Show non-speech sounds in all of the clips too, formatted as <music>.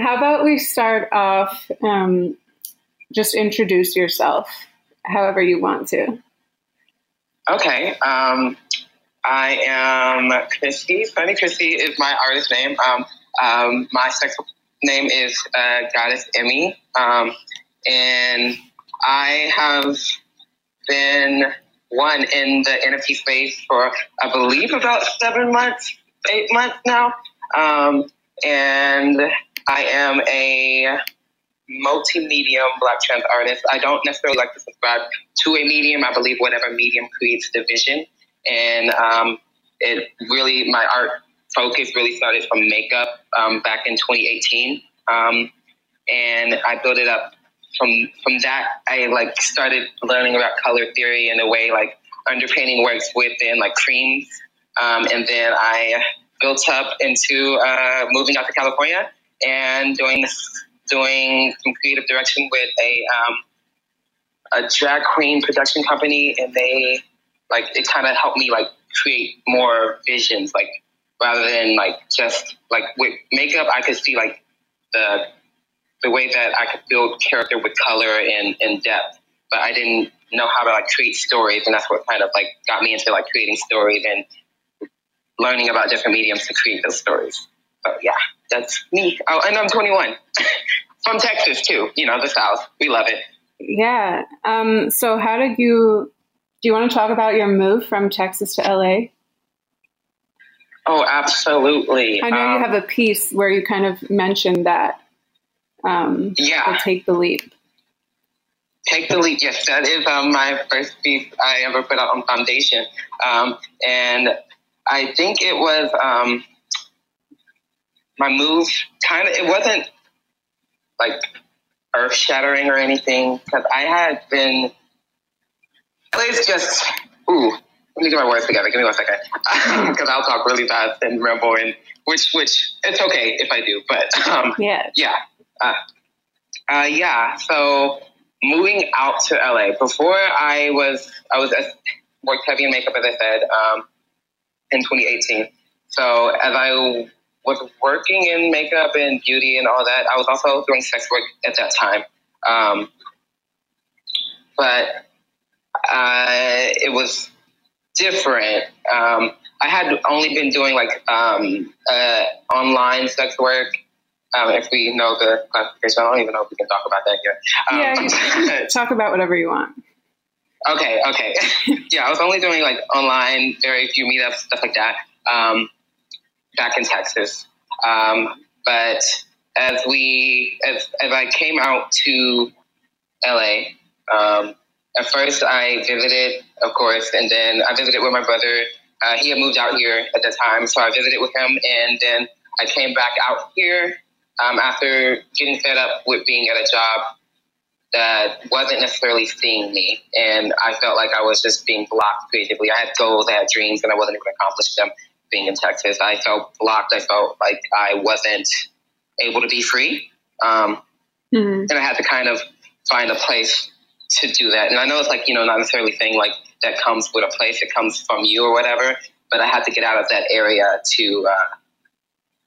how about we start off? Um, just introduce yourself, however you want to. Okay. Um, I am Chrisse. Sunny Chrisse is my artist name. Um, um, my sex name is uh, Goddess Emmy. Um, and I have been one in the NFT space for, I believe, about seven months, eight months now. Um, and I am a multi-medium black trans artist. I don't necessarily like to subscribe to a medium. I believe whatever medium creates division. And um, it really, my art focus really started from makeup um, back in 2018. Um, and I built it up from from that. I like started learning about color theory and the way like underpainting works within like creams. Um, and then I built up into uh, moving out to California and doing doing some creative direction with a um, a drag queen production company, and they like it kind of helped me like create more visions, like rather than like just like with makeup, I could see like the the way that I could build character with color and, and depth, but I didn't know how to like create stories, and that's what kind of like got me into like creating stories and learning about different mediums to create those stories. So yeah, that's me. Oh, and I'm 21 <laughs> from Texas too. You know, the South. We love it. Yeah. Um, so how did you? Do you want to talk about your move from Texas to LA? Oh, absolutely. I know um, you have a piece where you kind of mentioned that. Um, yeah. Take the leap. Take the leap. Yes, that is um, my first piece I ever put out on Foundation, um, and I think it was um, my move. Kind of, it wasn't like earth shattering or anything because I had been. It's just ooh. Let me get my words together. Give me one second, <laughs> because I'll talk really fast and ramble, and which which it's okay if I do, but um, yeah, yeah, uh, uh, yeah. So moving out to LA before I was I was worked heavy in makeup as I said um, in 2018. So as I was working in makeup and beauty and all that. I was also doing sex work at that time. Um, but uh, it was different. Um, I had only been doing like um, uh, online sex work. Um, if we know the classification, I don't even know if we can talk about that here. yeah, um, <laughs> talk about whatever you want. Okay, okay. <laughs> yeah, I was only doing like online, very few meetups, stuff like that. Um, back in Texas. Um, but as we as, as I came out to LA, um, at first I visited, of course, and then I visited with my brother. Uh, he had moved out here at the time, so I visited with him, and then I came back out here um, after getting fed up with being at a job that wasn't necessarily seeing me, and I felt like I was just being blocked creatively. I had goals, I had dreams, and I wasn't able to accomplish them being in Texas. I felt blocked. I felt like I wasn't able to be free. Um, mm-hmm. And I had to kind of find a place to do that. And I know it's like, you know, not necessarily saying like that comes with a place, it comes from you or whatever, but I had to get out of that area to uh,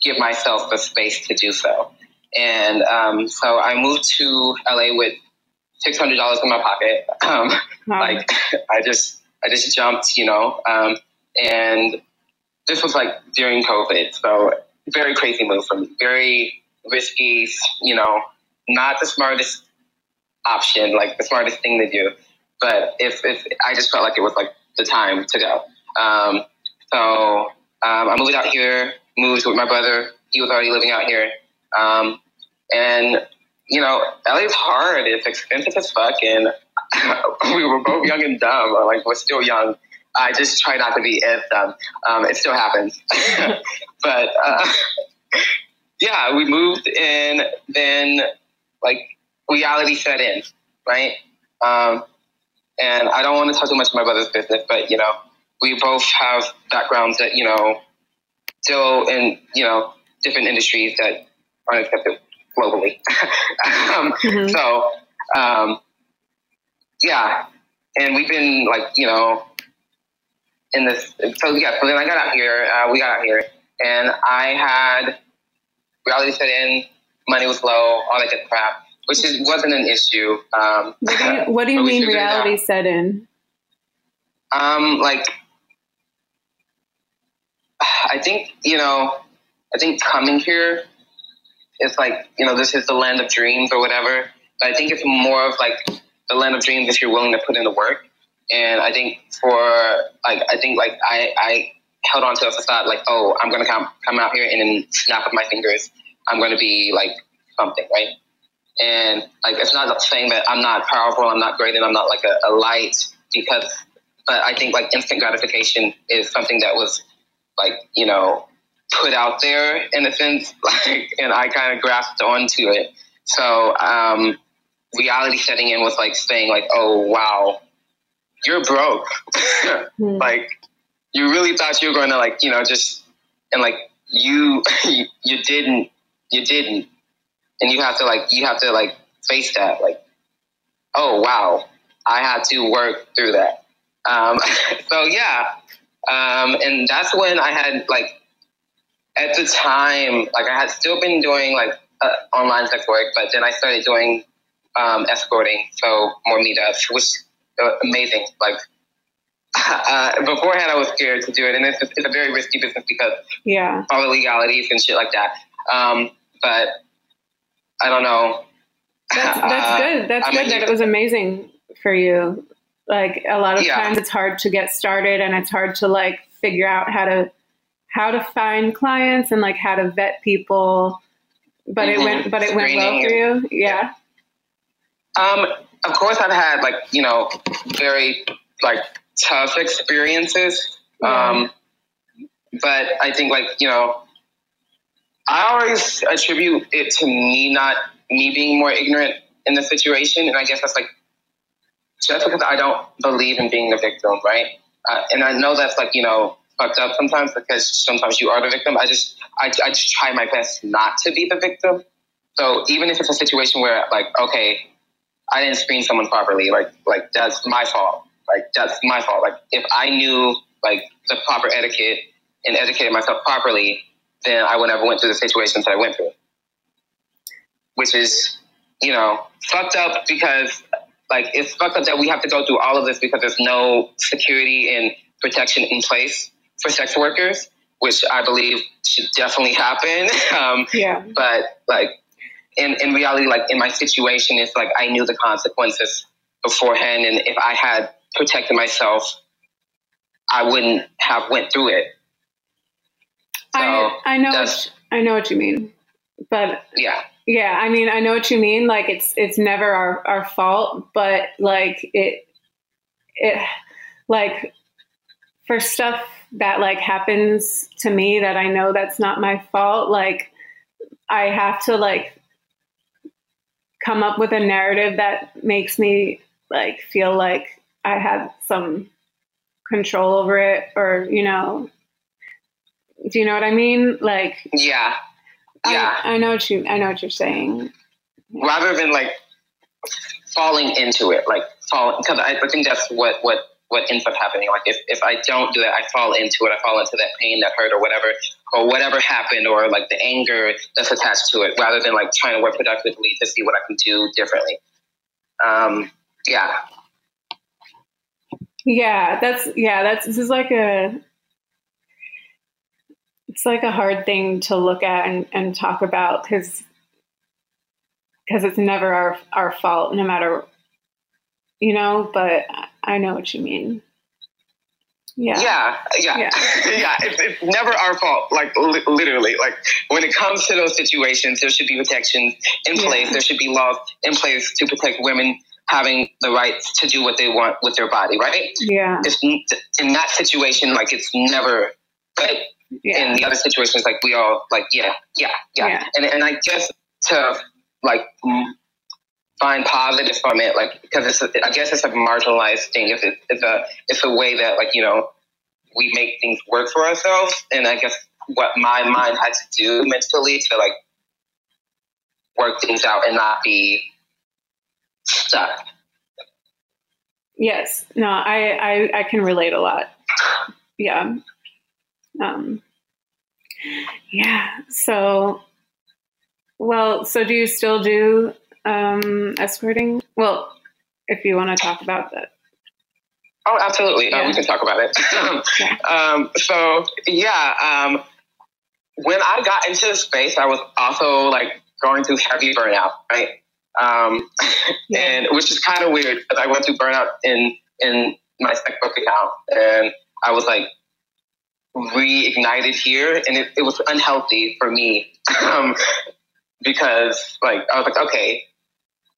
give myself the space to do so. And um, so I moved to LA with six hundred dollars in my pocket. Um, wow. Like <laughs> I just I just jumped, you know, um, and this was like during COVID, so very crazy move for me. Very risky, you know, not the smartest option, like the smartest thing to do. But if, if I just felt like it was like the time to go. Um, so um, I moved out here, moved with my brother. He was already living out here. Um, and, you know, LA's hard. It's expensive as fuck. And <laughs> we were both young and dumb. Like, we're still young. I just try not to be if dumb. Um, it still happens. <laughs> but uh, yeah, we moved and then like reality set in, right? Um, and I don't want to talk too much about my brother's business, but you know, we both have backgrounds that, you know, still in, you know, different industries that aren't accepted globally. <laughs> um, mm-hmm. So, um, yeah. And we've been like, you know, in this. So yeah, so then I got out here. Uh, we got out here, and I had reality set in money was low, all that good crap, which is, wasn't an issue. Um, what do you, what do you mean reality set in? Um, like, I think, you know, I think coming here, it's like, you know, this is the land of dreams or whatever. But I think it's more of like the land of dreams if you're willing to put in the work. And I think for like, I think like I, I held on to a facade like, oh, I'm to come, come out here and then snap of my fingers, I'm to be like something, right? And like, it's not saying that I'm not powerful, I'm not great, and I'm not like a, a light because, but I think like instant gratification is something that was like, you know, put out there in a sense, <laughs> like, and I kind of grasped onto it. So, um, reality setting in was like saying like, oh, wow, you're broke. <laughs> mm. Like, you really thought you were going to like, you know, just, and like, you, <laughs> you didn't, you didn't. And you have to like, you have to like face that, like, oh, wow, I had to work through that. Um, <laughs> so yeah, um, and that's when I had like at the time, like I had still been doing like uh, online sex work, but then I started doing um, escorting, so more meetups, which uh, amazing. Like <laughs> uh, beforehand, I was scared to do it, and it's, it's a very risky business because yeah, all the legalities and shit like that. Um, but I don't know. That's, <laughs> that's uh, good. That's good that it was amazing for you. Like a lot of yeah. times, it's hard to get started, and it's hard to like figure out how to how to find clients and like how to vet people. But mm-hmm. it went, but it went well for you. Yeah. Um, of course, I've had like you know very like tough experiences. Um, but I think like you know, I always attribute it to me not me being more ignorant in the situation, and I guess that's like just because I don't believe in being the victim, right? Uh, and I know that's like you know fucked up sometimes because sometimes you are the victim. I just I, I just try my best not to be the victim. So even if it's a situation where like okay, I didn't screen someone properly, like like that's my fault. Like that's my fault. Like if I knew like the proper etiquette and educated myself properly, then I would never went through the situations that I went through. Which is, you know, fucked up because like it's fucked up that we have to go through all of this because there's no security and protection in place for sex workers, which I believe should definitely happen. <laughs> Um, yeah. But like in, in reality, like in my situation, it's like I knew the consequences beforehand, and if I had protected myself, I wouldn't have went through it. So I I know what, I know what you mean, but yeah, yeah. I mean, I know what you mean. Like it's it's never our our fault, but like it it like for stuff that like happens to me that I know that's not my fault, like I have to like come up with a narrative that makes me like feel like I have some control over it or, you know, do you know what I mean? Like Yeah. Yeah. I, I know what you I know what you're saying. Rather than like falling into it, like falling because I, I think that's what what what ends up happening. Like if, if I don't do that, I fall into it. I fall into that pain, that hurt, or whatever, or whatever happened, or like the anger that's attached to it, rather than like trying to work productively to see what I can do differently. Um, yeah. Yeah, that's yeah. That's this is like a it's like a hard thing to look at and, and talk about because because it's never our our fault, no matter you know, but I know what you mean. Yeah. Yeah. Yeah. Yeah. <laughs> yeah. It's, it's, never our fault. Like li- literally, like when it comes to those situations, there should be protections in place. Yeah. There should be laws in place to protect women having the rights to do what they want with their body. Right. Yeah. It's, in that situation, like it's never, but yeah. in the other situations, like we all like, yeah, yeah, yeah. yeah. And, and I guess to like find positive from it, like because it's a, I guess it's a marginalized thing. It's, it's a it's a way that like you know we make things work for ourselves, and I guess what my mind had to do mentally to like work things out and not be stuck. Yes, no, I I, I can relate a lot. Yeah, um, yeah. So Well, so do you still do um, escorting? Well, if you want to talk about that. Oh, absolutely. Yeah. Uh, we can talk about it. <laughs> yeah. um, so, yeah, um, when I got into the space, I was also like going through heavy burnout, right? Um, <laughs> yeah. and which is kind of weird because I went through burnout in in my sex book account, and I was like reignited here, and it, it was unhealthy for me <laughs> um, because like I was like okay,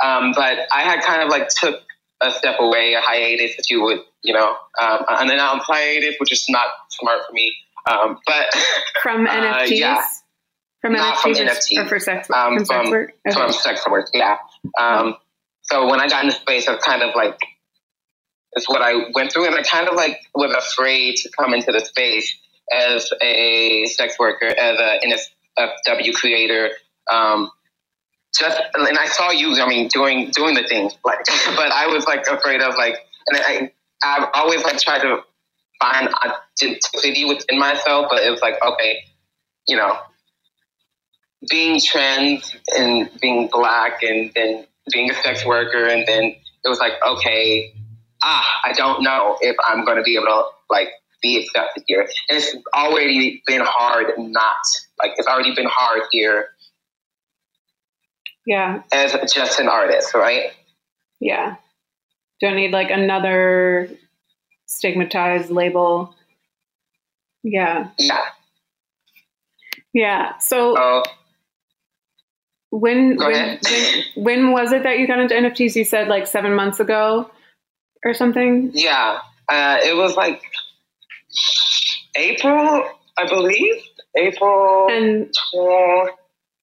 um, but I had kind of like took a step away, a hiatus, if you would, you know, um, and then I'm hiatus, which is not smart for me. Um, but <laughs> from NFTs, uh, yeah. from not NFTs, from NFTs, or for sex, um, from, sex work, okay. from sex work, yeah. Um, so when I got into space, I was kind of like, it's what I went through, and I kind of like was afraid to come into the space as a sex worker, as a NSFW creator. Um, just and I saw you. I mean, doing doing the things, like, <laughs> but I was like afraid of like, and I I've always like tried to find authenticity within myself, but it was like okay, you know, being trans and being black and then being a sex worker, and then it was like okay, ah, I don't know if I'm going to be able to like be accepted here, and it's already been hard not like it's already been hard here yeah. As just an artist, right? Yeah. Don't need like another stigmatized label. Yeah. Yeah. Yeah. So uh, when when, when, when was it that you got into NFTs? You said like seven months ago or something. Yeah. Uh, it was like April, I believe. April and 2020,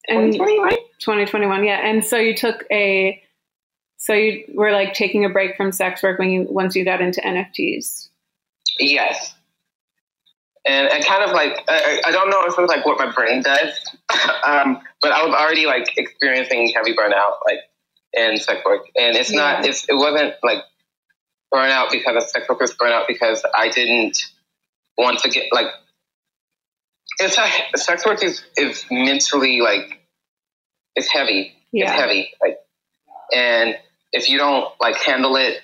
right? 2021, yeah. And so you took a, so you were like taking a break from sex work when you once you got into NFTs. Yes. And, and kind of like I, I don't know if it's like what my brain does, <laughs> um, but I was already like experiencing heavy burnout like in sex work, and it's not it's it wasn't like burnout because of sex workers burnout because I didn't want to get like it's a, sex work is is mentally like it's heavy. Yeah. It's heavy. Like, and if you don't like handle it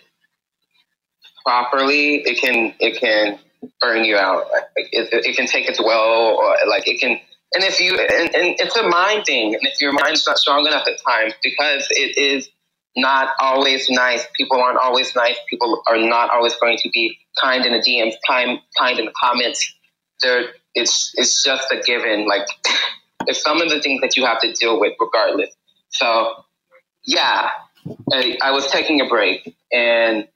properly, it can it can burn you out. Like, it, it can take its well, or like it can. And if you and, and it's a mind thing, and if your mind's not strong enough at times, because it is not always nice. People aren't always nice. People are not always going to be kind in the DMs, kind kind in the comments. There, it's it's just a given. Like it's some of the things that you have to deal with regardless. So, yeah, I, I was taking a break and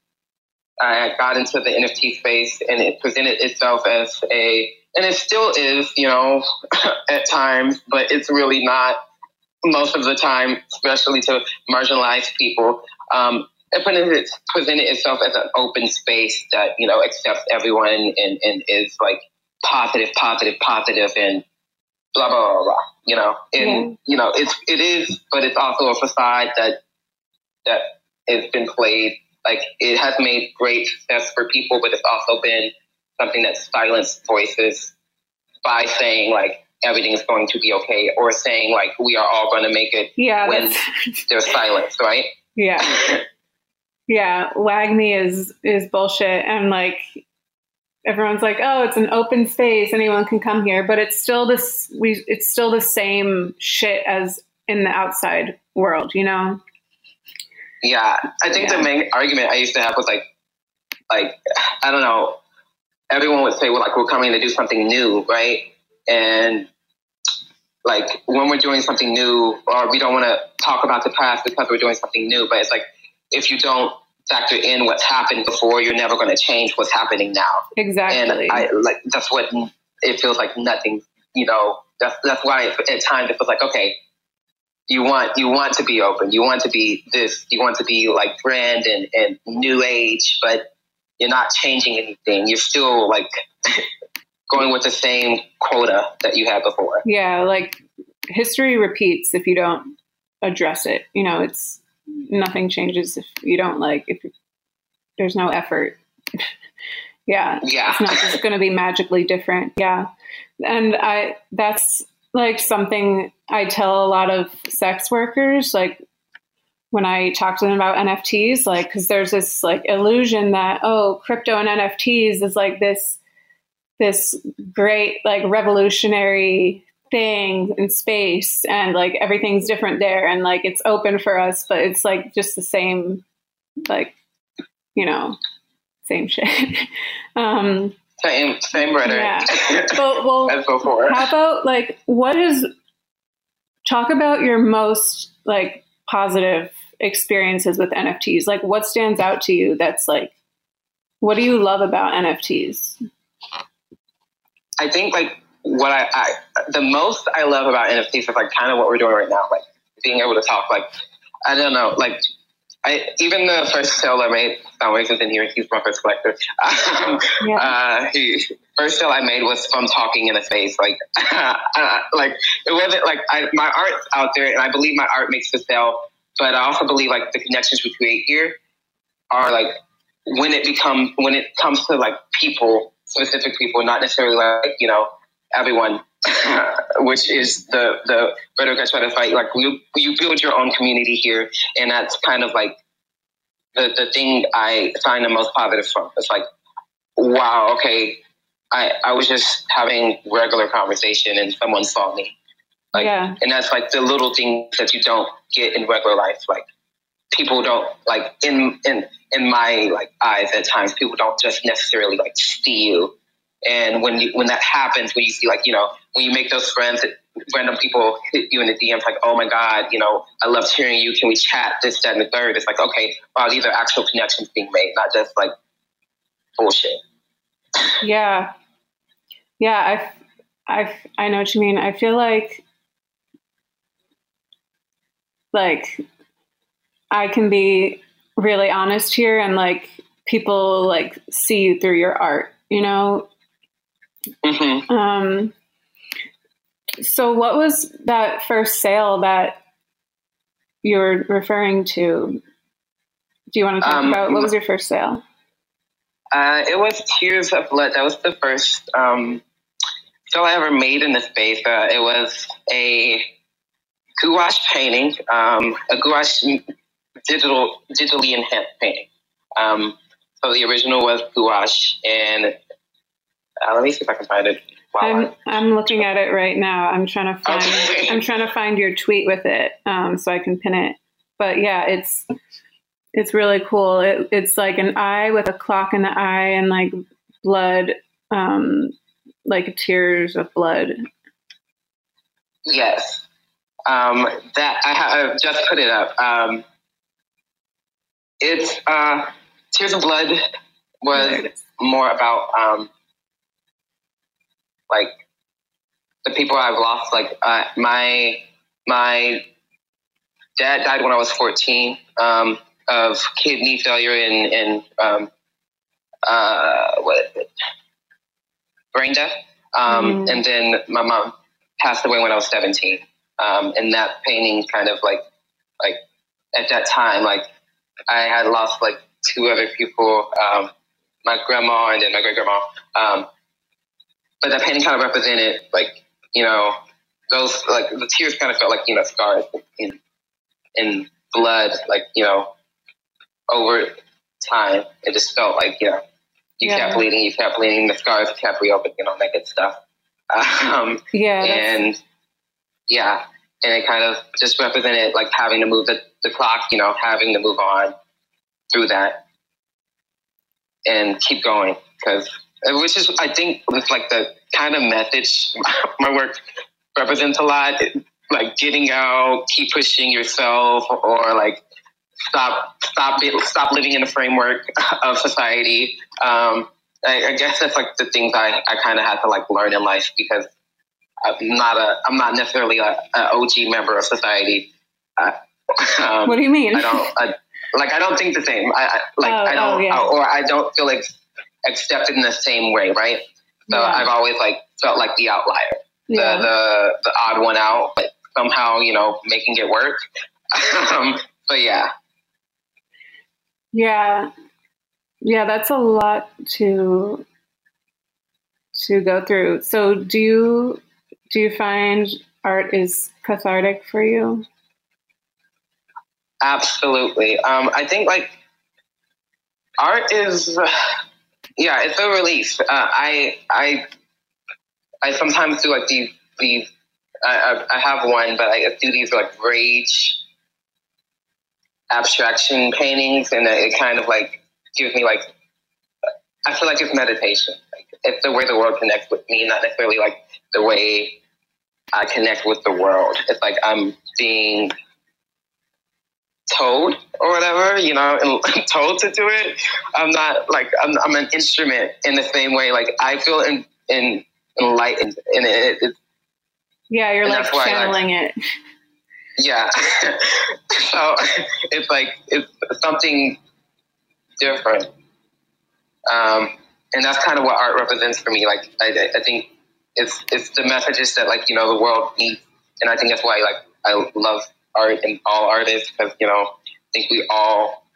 I got into the NFT space and it presented itself as a, and it still is, you know, <laughs> at times, but it's really not most of the time, especially to marginalized people. Um, it presented, presented itself as an open space that, you know, accepts everyone and, and is like positive, positive, positive, and blah blah blah, blah you know? And yeah. you know it's it is but it's also a facade that that has been played. Like it has made great success for people but it's also been something that silenced voices by saying like everything is going to be okay or saying like we are all going to make it yeah when <laughs> there's silence right? Yeah. <laughs> Yeah WAGMI is is bullshit. And like everyone's like, oh, it's an open space, anyone can come here, but it's still this we it's still the same shit as in the outside world, you know? Yeah. I think yeah. the main argument I used to have was like like I don't know, everyone would say, Well like we're coming to do something new, right? And like when we're doing something new or we don't want to talk about the past because we're doing something new, but it's like if you don't factor in what's happened before, you're never going to change what's happening now. Exactly. And I like that's what it feels like. Nothing. You know. That's that's why at times it feels like okay. You want you want to be open. You want to be this. You want to be like brand and, and new age, but you're not changing anything. You're still like <laughs> going with the same quota that you had before. Yeah, like history repeats if you don't address it. You know, it's nothing changes if you don't like if there's no effort. <laughs> yeah. Yeah. It's not just going to be magically different. Yeah. And I that's like something I tell a lot of sex workers, like when I talk to them about NFTs, like, because there's this like illusion that, oh, crypto and NFTs is like this, this great, like, revolutionary thing and space and like everything's different there and like it's open for us, but it's like just the same, like, you know, same shit. <laughs> um, same, same rhetoric. Yeah. <laughs> But well, as before. How about like what is? Talk about your most like positive experiences with NFTs. Like, what stands out to you? That's like, what do you love about NFTs? I think like what I, I the most I love about NFTs is like kind of what we're doing right now, like being able to talk. Like I don't know, like I even the first sale I made, Soundwaves is in here. He's my first collector. <laughs> Um, yeah. uh, he first sale I made was from talking in a space. Like, <laughs> uh, like it wasn't like I, my art's out there, and I believe my art makes the sale. But I also believe like the connections we create here are like when it becomes when it comes to like people, specific people, not necessarily like you know everyone. <laughs> which is the the rhetoric I try to fight. Like you, you build your own community here, and that's kind of like the the thing I find the most positive from. It's like, wow, okay, I I was just having regular conversation, and someone saw me. Like, yeah. and that's like the little things that you don't get in regular life. Like people don't like in in in my like eyes at times people don't just necessarily like see you and when you, when that happens, when you see like you know when you make those friends, random people hit you in the DMs like, oh my god, you know, I love hearing you. Can we chat? This, that, and the third. It's like okay, wow, these are actual connections being made, not just like bullshit. Yeah, yeah, I, I, I know what you mean. I feel like like I can be really honest here and like people like see you through your art you know Mm-hmm. Um, so, what was that first sale that you were referring to? Do you want to talk um, about what was your first sale? Uh, it was Tears of Blood. That was the first um, sale I ever made in the space. Uh, it was a gouache painting, um, a gouache digital, digitally enhanced painting. Um, so the original was gouache, and uh, let me see if I can find it. I'm I'm looking at it right now. I'm trying to find. I'm trying to find your tweet with it um, so I can pin it. But yeah, it's it's really cool. It, it's like an eye with a clock in the eye and like blood, um, like tears of blood. Yes, um, that I have just put it up. Um, it's uh, tears of blood was more about um, like the people I've lost. Like uh, my my dad died when I was 14 um, of kidney failure and, and um, uh, what is it? brain death. Um, mm. And then my mom passed away when I was 17. Um, and that painting kind of like, like at that time, like I had lost like two other people, um, my grandma and then my great grandma. But that painting kind of represented like you know those like the tears kind of felt like you know scars in in blood like you know over time it just felt like you know you yeah. kept bleeding you kept bleeding the scars kept reopening and all that good stuff <laughs> um, yeah and yeah and it kind of just represented like having to move the, the clock you know having to move on through that and keep going because which is I think it's like the kind of methods <laughs> my work represents a lot. Like getting out, keep pushing yourself, or like stop stop stop living in the framework <laughs> of society. Um, I, I, guess that's like the things I, I kind of had to like learn in life because I'm not a I'm not necessarily a, a OG member of society. Uh, <laughs> um, what do you mean? I don't I, like I don't think the same. I, I like oh, I don't oh, yeah. or I don't feel like accepted in the same way, right? So yeah. I've always like felt like the outlier, the yeah. the the odd one out, but somehow you know making it work. <laughs> um, but yeah, yeah, yeah, that's a lot to to go through. So do you do you find art is cathartic for you? Absolutely. Um, I think like art is, yeah, it's a release. Uh, I I I sometimes do like these these. I, I have one, but I do these like rage abstraction paintings, and it kind of like gives me like I feel like it's meditation. Like it's the way the world connects with me, not necessarily like the way I connect with the world. It's like I'm being told or whatever, you know, and <laughs> told to do it. I'm not like I'm, I'm an instrument in the same way. Like I feel in, in enlightened, and it, it, yeah, you're like channeling like, it. Yeah, <laughs> so it's like it's something different, um, and that's kind of what art represents for me. Like I, I think it's it's the messages that like you know the world needs, and I think that's why like I love art and all artists because you know I think we all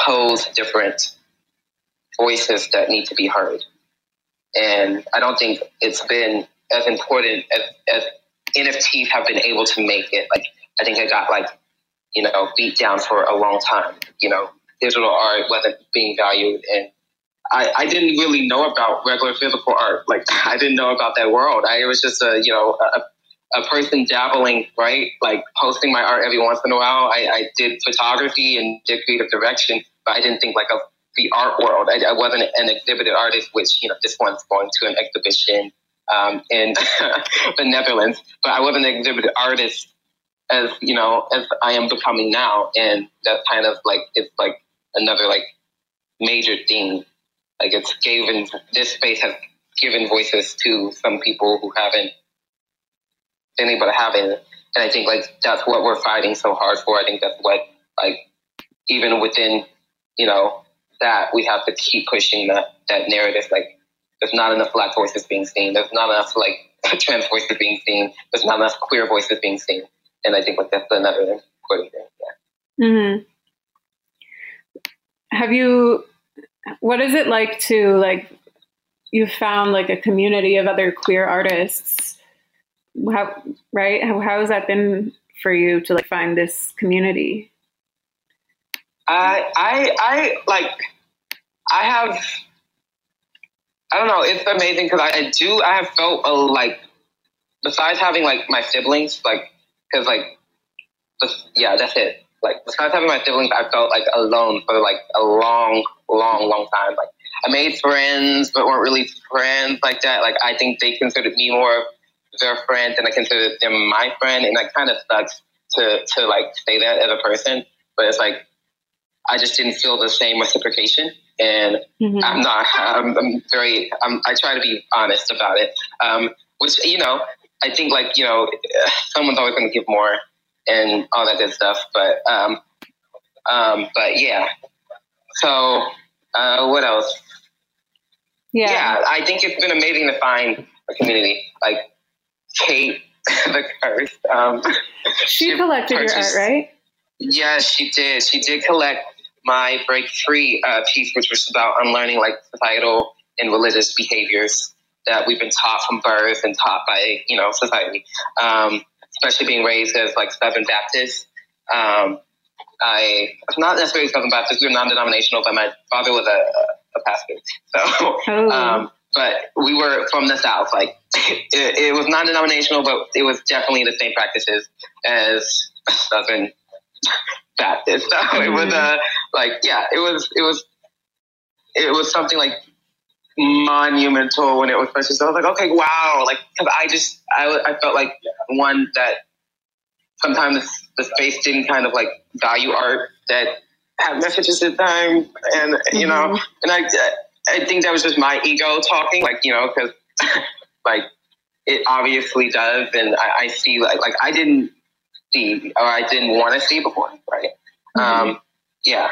pose different voices that need to be heard, and I don't think it's been as important as, as NFTs have been able to make it. Like I think it got like you know beat down for a long time. You know, digital art wasn't being valued and I, I didn't really know about regular physical art. Like <laughs> I didn't know about that world. I was just a you know a, a person dabbling, right? Like posting my art every once in a while. I, I did photography and did creative direction, but I didn't think like of the art world. I, I wasn't an exhibited artist, which you know this one's going to an exhibition um, in <laughs> the Netherlands, but I wasn't an exhibited artist as you know as I am becoming now, and that kind of like it's like another like major thing like it's given this space has given voices to some people who haven't been able to have it. And I think like that's what we're fighting so hard for. I think that's what like even within, you know, that we have to keep pushing that that narrative. Like there's not enough black voices being seen. There's not enough like <laughs> trans voices being seen. There's not enough queer voices being seen. And I think like that's another important thing. Yeah. Mm-hmm. Have you what is it like to like you found like a community of other queer artists how right how, how has that been for you to like find this community i i i like i have i don't know it's amazing because I, I, do i have felt a, like besides having like my siblings like because like yeah that's it like besides having my siblings i felt like alone for like a long long, long time. Like I made friends, but weren't really friends like that. Like I think they considered me more their friends and I considered them my friend, and that kind of sucks to to like say that as a person. But it's like I just didn't feel the same reciprocation, and mm-hmm. I'm not. I'm, I'm very. I'm, I try to be honest about it. Um, which you know, I think like you know, someone's always going to give more and all that good stuff. But um, um, but yeah. So uh, what else? Yeah. yeah, I think it's been amazing to find a community like Kate, <laughs> the curse. Um, <laughs> she, she collected purchased, your art, right? Yes, she did. She did collect my break free uh, piece, which was about unlearning like societal and religious behaviors that we've been taught from birth and taught by you know society. Um, especially being raised as like Southern Baptist. Um, I was not necessarily Southern Baptist. We were non-denominational, but my father was a, a pastor. So, oh. um, but we were from the South. Like <laughs> it, it was non-denominational, but it was definitely the same practices as Southern Baptist. <laughs> So mm-hmm. it was mm-hmm. uh, like yeah, it was it was it was something like monumental when it was purchased. So I was like, okay, wow, like because I just I I felt like one that sometimes the space didn't kind of like value art that had messages at the time, and you know, mm-hmm. and I I think that was just my ego talking, like you know, because <laughs> like it obviously does, and I, I, see like like I didn't see or I didn't want to see before, right? Mm-hmm. Um, yeah,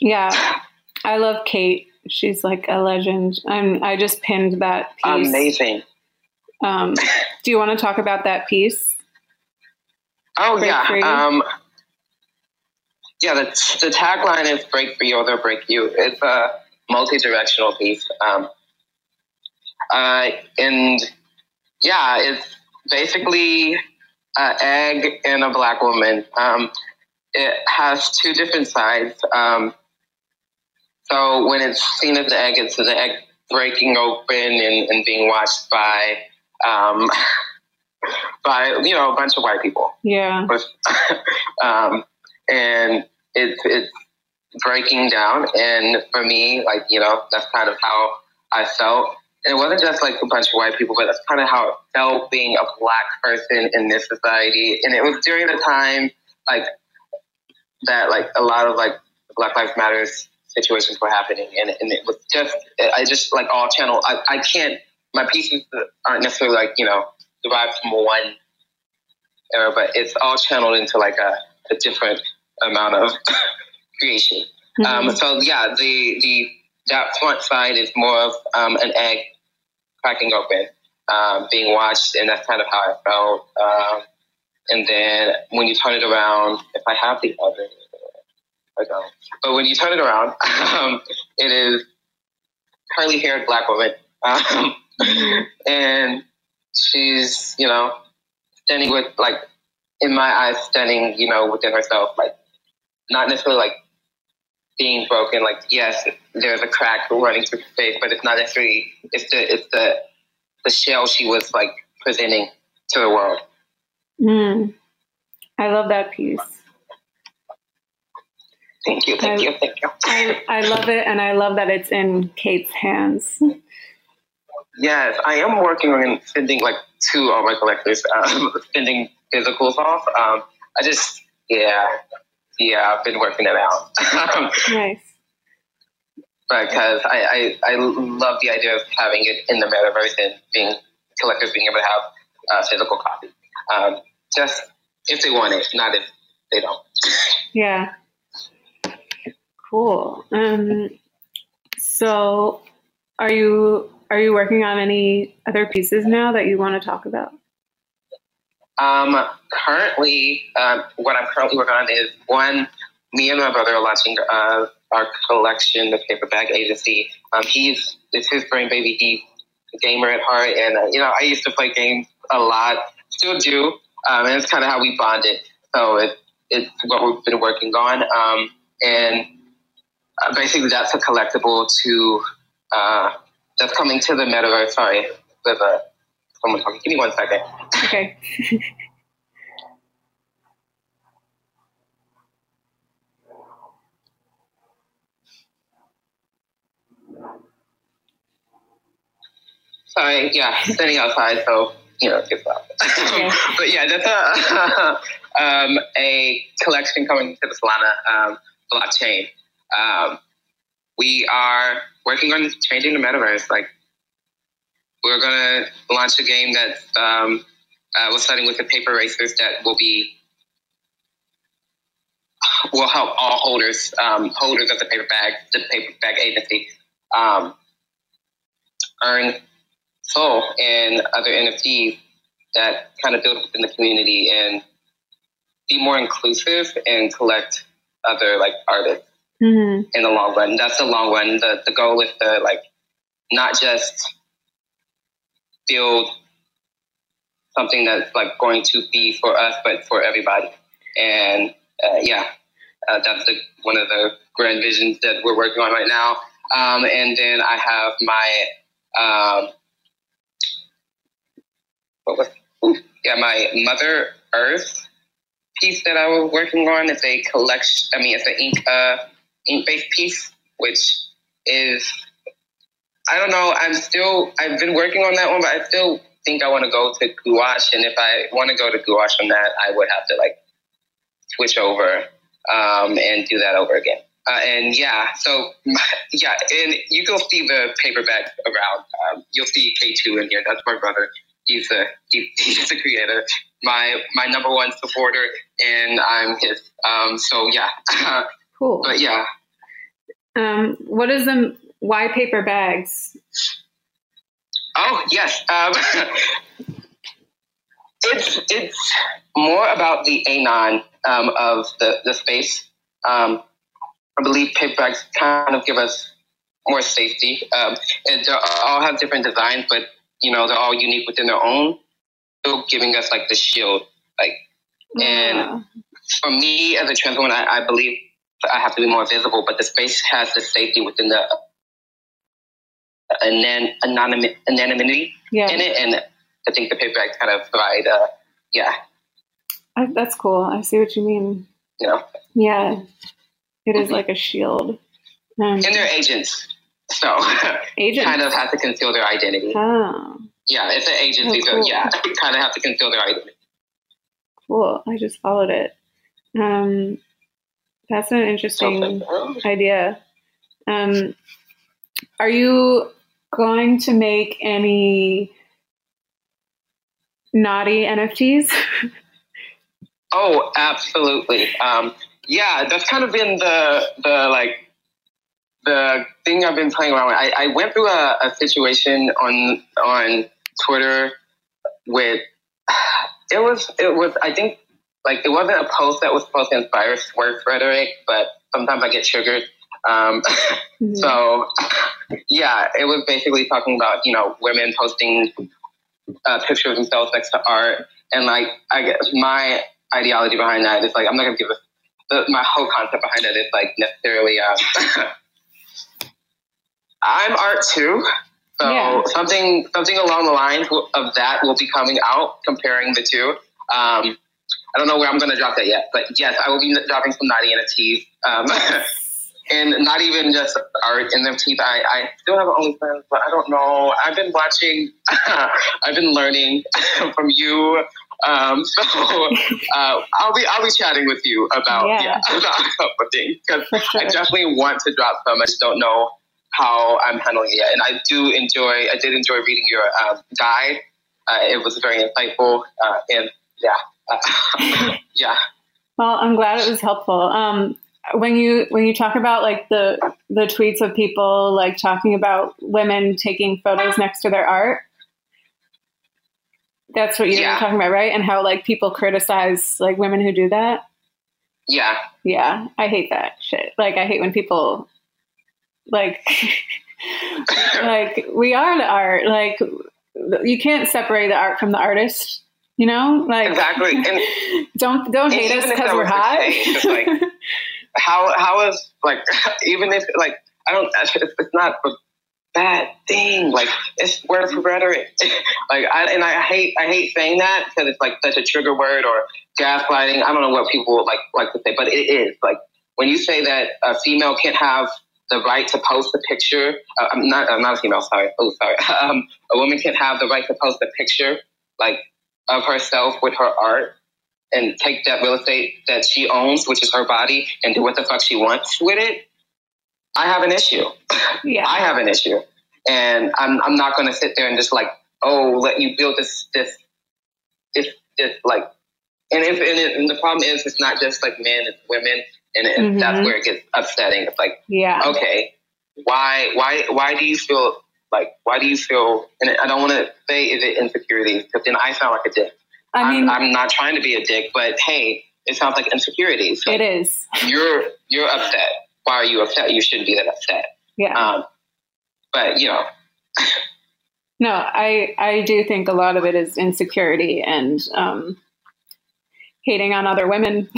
yeah. I love Kate. She's like a legend. I'm, I just pinned that piece. Amazing. Um, do you want to talk about that piece? Oh break yeah. Um, yeah, the, the tagline is "Break free or they'll break you." It's a multi-directional piece, um, uh, and yeah, it's basically an egg and a black woman. Um, it has two different sides. Um, so when it's seen as the egg, it's the egg breaking open and, and being watched by um, <laughs> by you know a bunch of white people. Yeah. <laughs> um, and it's it's breaking down, and for me, like you know, that's kind of how I felt. And it wasn't just like a bunch of white people, but that's kind of how it felt being a black person in this society. And it was during the time like that, like a lot of like Black Lives Matters situations were happening, and, and it was just I just like all channel. I, I can't. My pieces aren't necessarily like you know derived from one era, but it's all channeled into like a, a different amount of <laughs> creation. Mm-hmm. Um, so yeah, the the that front side is more of um, an egg cracking open, um, being watched, and that's kind of how I felt. Um, and then when you turn it around, if I have the other, I don't. But when you turn it around, <laughs> um, it is curly haired black woman. Um, <laughs> and she's, you know, standing with, like, in my eyes, standing, you know, within herself, like, not necessarily like being broken. Like, yes, there's a crack running through her face, but it's not necessarily, it's the, it's the, the shell she was, like, presenting to the world. Mm. I love that piece. Thank you, thank I, you, thank you. I, I love it, and I love that it's in Kate's hands. Yes, I am working on sending like two of my collectors, um, <laughs> sending physicals off. Um, I just, yeah, yeah, I've been working it out. <laughs> nice. Because I, I, I love the idea of having it in the metaverse and being collectors being able to have a physical copy. Um, just if they want it, not if they don't. Yeah. Cool. Um, so, are you are you working on any other pieces now that you want to talk about? Um, currently, uh, what I'm currently working on is one. Me and my brother are launching uh, our collection, the Paper Bag Agency. Um, he's it's his brain baby. He's a gamer at heart, and uh, you know I used to play games a lot, still do, um, and it's kind of how we bonded. So it, it's what we've been working on, um, and uh, basically that's a collectible to uh, that's coming to the metaverse. Sorry, there's a someone talking. Give me one second. Okay. <laughs> Sorry, yeah, standing outside, so you know, it's loud. Okay. <laughs> but yeah, that's a <laughs> um, a collection coming to the Solana um, blockchain. Um, we are working on changing the metaverse. Like, we're gonna launch a game that um, uh, we're starting with the paper racers that will be will help all holders um, holders of the paper bag, the paper bag agency, um, earn SOL and other NFTs that kind of build within the community and be more inclusive and collect other like artists mm-hmm. in the long run. That's the long run. The the goal is to like not just build something that's like going to be for us, but for everybody. And uh, yeah, uh, that's the, one of the grand visions that we're working on right now. Um, and then I have my um, what was yeah my Mother Earth piece that I was working on. It's a collection. I mean, it's an ink uh, ink based piece, which is I don't know. I'm still I've been working on that one, but I still think I want to go to gouache. And if I want to go to gouache on that, I would have to like switch over um, and do that over again. Uh, and yeah, so <laughs> yeah, and you can see the paperback around. Um, you'll see K2 in here. That's my brother. He's the he, <laughs> he's the creator. My my number one supporter, and I'm his. Um, so yeah, <laughs> cool. But yeah, um, what is the why paper bags? Oh yes, um, <laughs> it's it's more about the anon um, of the the space. Um, I believe paper bags kind of give us more safety. Um, and they all have different designs, but you know, they're all unique within their own, still giving us like the shield. Like, and for me as a trans woman, I, I believe I have to be more visible, but the space has the safety within the anon- anonym- anonymity Yeah. in it, and I think the paper bag kind of provide, uh, yeah, I, that's cool. I see what you mean. know, Yeah. It is like a shield. Um, and they're agents, so <laughs> agent. kind of have to conceal their identity. Oh, Yeah, it's an agency, Oh, cool. so yeah, <laughs> kind of have to conceal their identity. cool. I just followed it. Um, that's an interesting idea. Um, are you going to make any naughty NFTs? <laughs> Oh, absolutely. Um, yeah, that's kind of been the the like the thing I've been playing around with. I, I went through a, a situation on on Twitter with <sighs> it was it was I think like it wasn't a post that was supposed to inspire SWERF rhetoric, but sometimes I get triggered. Um, Mhm. <laughs> so yeah, it was basically talking about you know women posting uh, pictures of themselves next to art, and like I guess my ideology behind that is like I'm not gonna give a, the, my whole concept behind it is like necessarily um, <laughs> I'm art too. So Yeah. something something along the lines of that will be coming out, comparing the two. Um, I don't know where I'm going to drop that yet, but yes, I will be dropping some naughty NFTs. Um, <laughs> and not even just art NFTs. I, I still have an OnlyFans, but I don't know. I've been watching, <laughs> I've been learning <laughs> from you. Um, <laughs> so uh, I'll be I'll be chatting with you about Yeah. yeah, about a couple things because sure. I definitely want to drop some. I just don't know how I'm handling it yet. And I do enjoy. I did enjoy reading your um, guide. Uh, it was very insightful, uh, and yeah, uh, yeah. Well, I'm glad it was helpful. Um, when you when you talk about like the the tweets of people like talking about women taking photos next to their art, that's what you're Yeah. talking about, right? And how like people criticize like women who do that. Yeah, Yeah, I hate that shit. Like I hate when people like <laughs> like we are the art. Like you can't separate the art from the artist. You know, like exactly. And <laughs> don't don't hate us because we're hot. <laughs> how how is like <laughs> even if like I don't it's, <laughs> it's not a bad thing. Like it's word for rhetoric. <laughs> Like I and I hate I hate saying that because it's like such a trigger word or gaslighting. I don't know what people like like to say but it is. Like when you say that a female can't have the right to post a picture uh, I'm not I'm not a female sorry. Oh sorry. Um, a woman can't have the right to post a picture like of herself with her art and take that real estate that she owns, which is her body, and do what the fuck she wants with it, I have an issue. yeah. I have an issue, and I'm I'm not going to sit there and just like, oh, let you build this this this this like, and if and, it, and the problem is, it's not just like men, it's women, and it, Mhm. that's where it gets upsetting. It's like, yeah. okay, why why why do you feel like why do you feel? And I don't want to say is it insecurity, because then I sound like a dick. I mean, I'm, I'm not trying to be a dick, but hey, it sounds like insecurity. So it is. you're you're upset. Why are you upset? You shouldn't be that upset. Yeah. Um, but you know, <laughs> No, I I do think a lot of it is insecurity and um, hating on other women.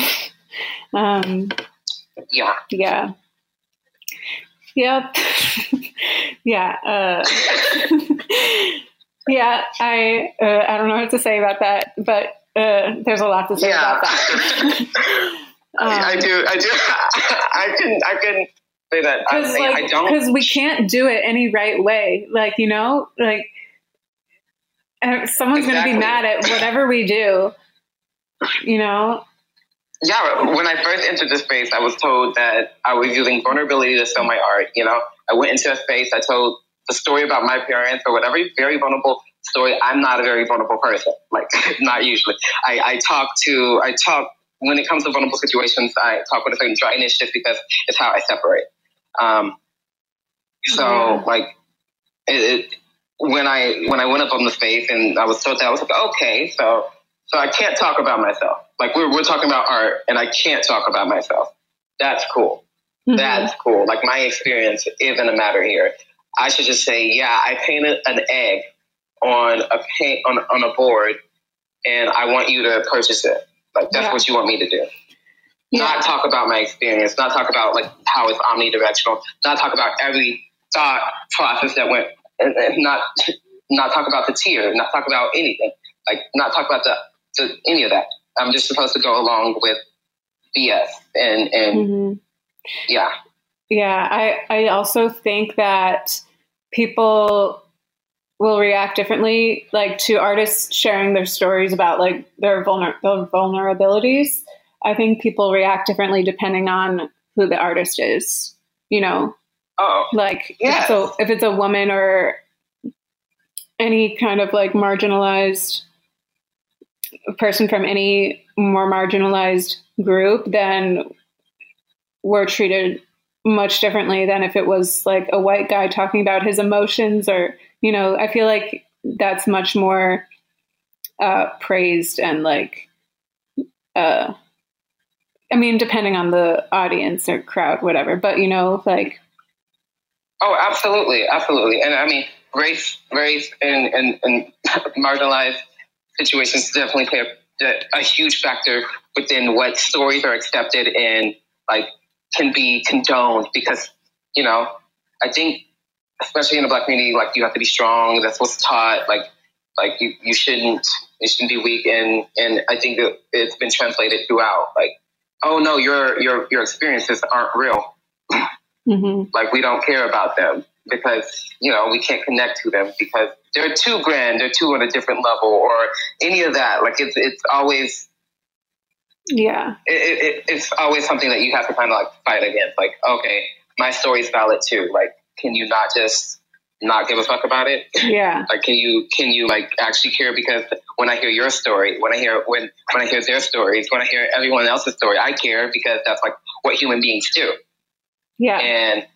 <laughs> um, yeah, yeah. Yep. <laughs> yeah. Uh, yeah. I uh, I don't know what to say about that, but uh, there's a lot to say yeah. about that. <laughs> I, I Um, do. I do. <laughs> I can. I can say that. I, because I, like I don't. because we can't do it any right way like you know like someone's gonna be mad at whatever we do you know Yeah, when I first entered the space, I was told that I was using vulnerability to sell my art. You know, I went into a space, I told the story about my parents or whatever, very vulnerable story. I'm not a very vulnerable person, like <laughs> not usually. I, I talk to, I talk when it comes to vulnerable situations. I talk with a certain dryness just because it's how I separate. Um, so Yeah. like it, it, when I when I went up on the space and I was told that I was like, okay, so so I can't talk about myself. Like we're we're talking about art, and I can't talk about myself. That's cool. Mhm. That's cool. Like my experience isn't a matter here. I should just say, yeah, I painted an egg on a paint on on a board, and I want you to purchase it. Like that's Yeah. what you want me to do. Yeah. Not talk about my experience. Not talk about like how it's omnidirectional. Not talk about every thought process that went. And, and not not talk about the tear. Not talk about anything. Like not talk about the, the any of that. I'm just supposed to go along with BS and and Mhm. yeah. Yeah, I, I also think that people will react differently, like to artists sharing their stories about like their vulner their vulnerabilities. I think people react differently depending on who the artist is. You know, Oh like Yes. so if it's a woman or any kind of like marginalized person from any more marginalized group, then we're treated much differently than if it was like a white guy talking about his emotions or you know i feel like that's much more uh praised and like uh i mean depending on the audience or crowd whatever but you know like Oh, absolutely, absolutely. And I mean, race, race, and and, and <laughs> marginalized situations definitely play a, a huge factor within what stories are accepted and like can be condoned. Because you know, I think especially in the black community, like you have to be strong. That's what's taught. Like like you, you shouldn't you shouldn't be weak. And and I think that it's been translated throughout. Like, oh no, your your your experiences aren't real mhm. <laughs> like we don't care about them because you know we can't connect to them because they're too grand they're too on a different level or any of that like it's it's always yeah. It, it, it- it's always something that you have to kind of like fight against like okay my story's valid too like can you not just not give a fuck about it? Yeah. Like can you can you like actually care? Because when i hear your story when i hear when when i hear their stories when i hear everyone else's story i care because that's like what human beings do. Yeah. And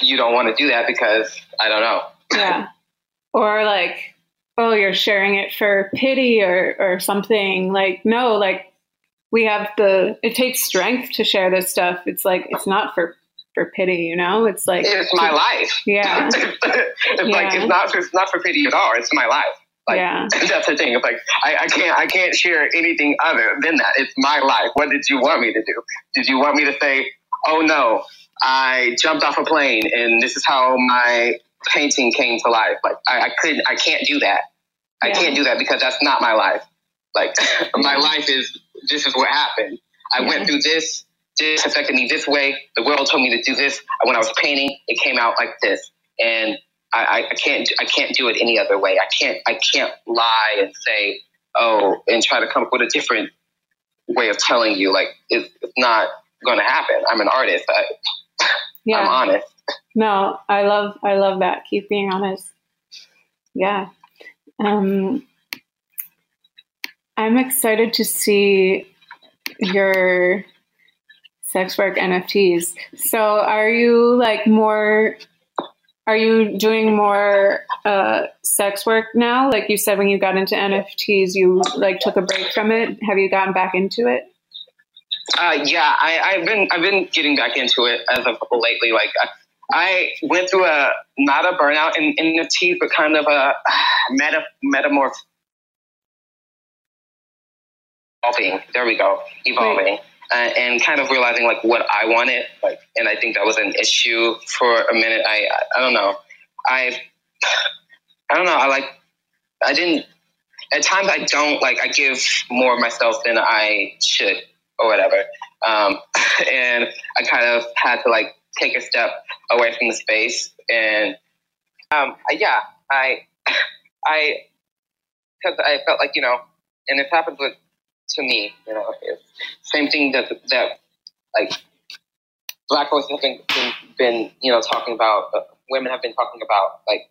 you don't want to do that because I don't know. yeah. Or like oh you're sharing it for pity or or something. Like no like we have the it takes strength to share this stuff it's like it's not for for pity you know it's like It's my life. yeah <laughs> it's like it's not it's not for pity at all. It's my life. Like yeah <laughs> that's the thing. It's like I, I can't I can't share anything other than that. It's my life. What did you want me to do? Did you want me to say, oh no, I jumped off a plane and this is how my painting came to life? Like I, I couldn't I can't do that. I Yeah. can't do that because that's not my life. Like <laughs> my life is this is what happened. I Yeah. went through this. This affected me this way. The world told me to do this. When I was painting, it came out like this, and I, I, I can't I can't do it any other way. I can't I can't lie and say oh and try to come up with a different way of telling you. Like it's, it's not going to happen. I'm an artist. I, <laughs> yeah. I'm honest. no i love i love that keep being honest yeah um i'm excited to see your sex work nfts so are you like more are you doing more uh, sex work now? Like you said when you got into nfts you like took a break from it. Have you gotten back into it? Uh, yeah, I, I've been I've been getting back into it as of lately. Like I, I went through a not a burnout in, in NFTs, but kind of a <sighs> meta metamorph evolving. There we go, evolving, uh, and kind of realizing like what I wanted. Like, and I think that was an issue for a minute. I I don't know. I I don't know. I like I didn't. At times, I don't like. I give more of myself than I should or whatever. Um, <laughs> and I kind of had to like take a step away from the space. And um, yeah, I, <laughs> I, because I felt like you know, and this happens with to me. You know, same thing that that like black voices have been, been, been you know talking about. Uh, women have been talking about like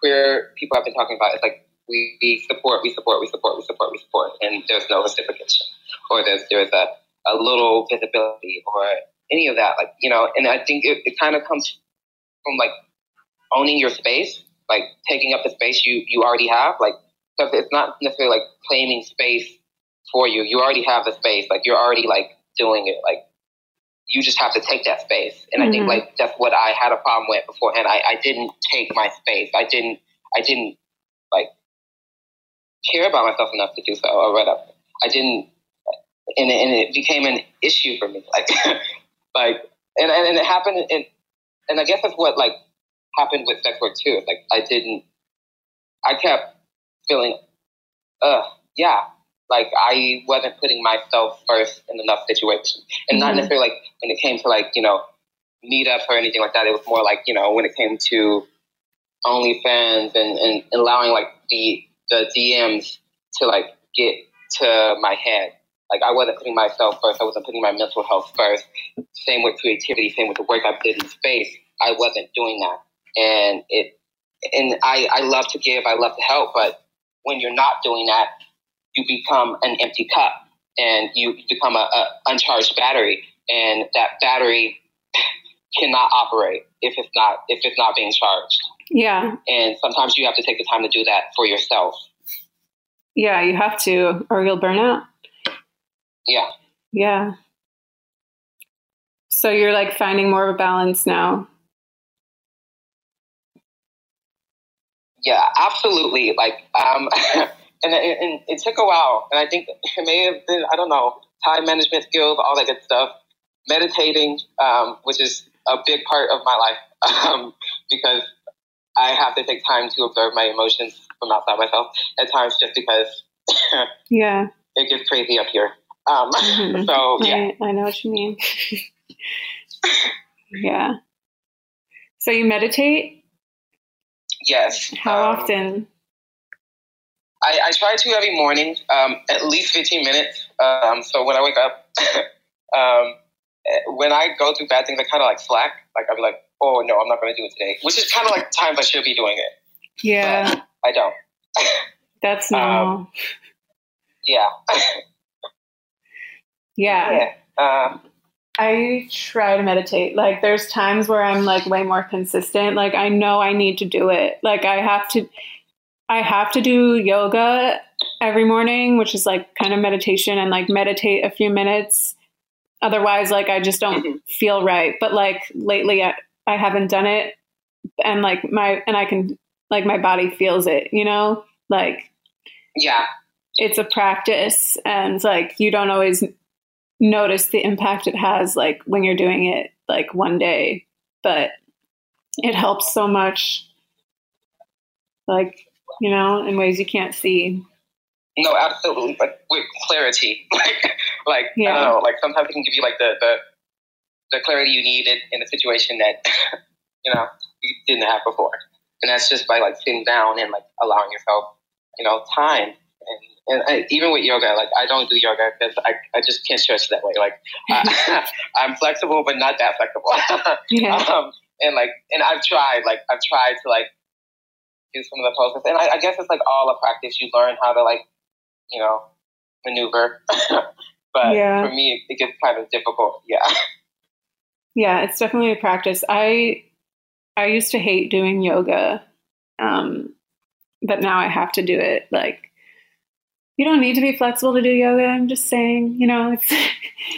queer people have been talking about. It's like we, we support, we support, we support, we support, we support, and there's no reciprocation, or there's there's a, a little visibility, or any of that. Like you know, and I think it, it kind of comes from like owning your space, like taking up the space you you already have, like because it's not necessarily like claiming space for you. You already have the space, like you're already like doing it, like you just have to take that space. And I think Mhm. like that's what I had a problem with beforehand. I, I didn't take my space. I didn't I didn't like care about myself enough to do so or whatever. I didn't, and, and it became an issue for me. Like, <laughs> like, and, and it happened, and, and I guess that's what like happened with sex work too. Like, I didn't, I kept feeling, uh, yeah, like I wasn't putting myself first in enough situations, and mm-hmm. not necessarily like when it came to like you know meetups or anything like that. It was more like you know when it came to OnlyFans and, and allowing like the the DMs to like get to my head. Like I wasn't putting myself first. I wasn't putting my mental health first. Same with creativity. Same with the work I did in space. I wasn't doing that, and it. And I, I love to give. I love to help, but when you're not doing that, you become an empty cup, and you become a, a uncharged battery, and that battery <laughs> cannot operate if it's not if it's not being charged. Yeah. And sometimes you have to take the time to do that for yourself. Yeah, you have to, or you'll burn out. Yeah. Yeah. So you're like finding more of a balance now. Yeah, absolutely. Like, um, <laughs> and, and it took a while, and I think it may have been I don't know time management skills, all that good stuff. Meditating, um, which is a big part of my life, <laughs> um, because I have to take time to observe my emotions from outside myself at times just because <laughs> yeah it gets crazy up here. Um, mm-hmm. So yeah, I, I know what you mean. yeah. So you meditate? Yes. How um, often? I, I, try to every morning, um, at least 15 minutes. Um, so when I wake up, <laughs> um, when I go through bad things, I kind of like slack. Like I'll be like, oh no, I'm not going to do it today, which is kind of like times I should be doing it. Yeah, I don't. <laughs> That's um, normal. Yeah. <laughs> yeah. yeah. Uh, I try to meditate. Like there's times where I'm like way more consistent. Like I know I need to do it. Like I have to I have to do yoga every morning, which is like kind of meditation and like meditate a few minutes. Otherwise like I just don't mm-hmm. feel right. But like lately I, I haven't done it and like my and I can like my body feels it, you know? Like yeah. It's a practice and like you don't always notice the impact it has like when you're doing it like one day, but it helps so much like, you know, in ways you can't see. No, absolutely. But with clarity. <laughs> like like yeah. I don't know, like sometimes it can give you like the the the clarity you needed in a situation that <laughs> you know you didn't have before, and that's just by like sitting down and like allowing yourself, you know, time. And, and I, even with yoga, like I don't do yoga because I, I just can't stretch that way. Like I, <laughs> <laughs> I'm flexible, but not that flexible. <laughs> yeah. Um, and like, and I've tried, like I've tried to like do some of the poses, and I, I guess it's like all a practice. You learn how to like, you know, maneuver. but yeah. for me, it gets kind of difficult. Yeah. Yeah, it's definitely a practice. I I used to hate doing yoga, um, but now I have to do it. Like, you don't need to be flexible to do yoga. I'm just saying, you know, it's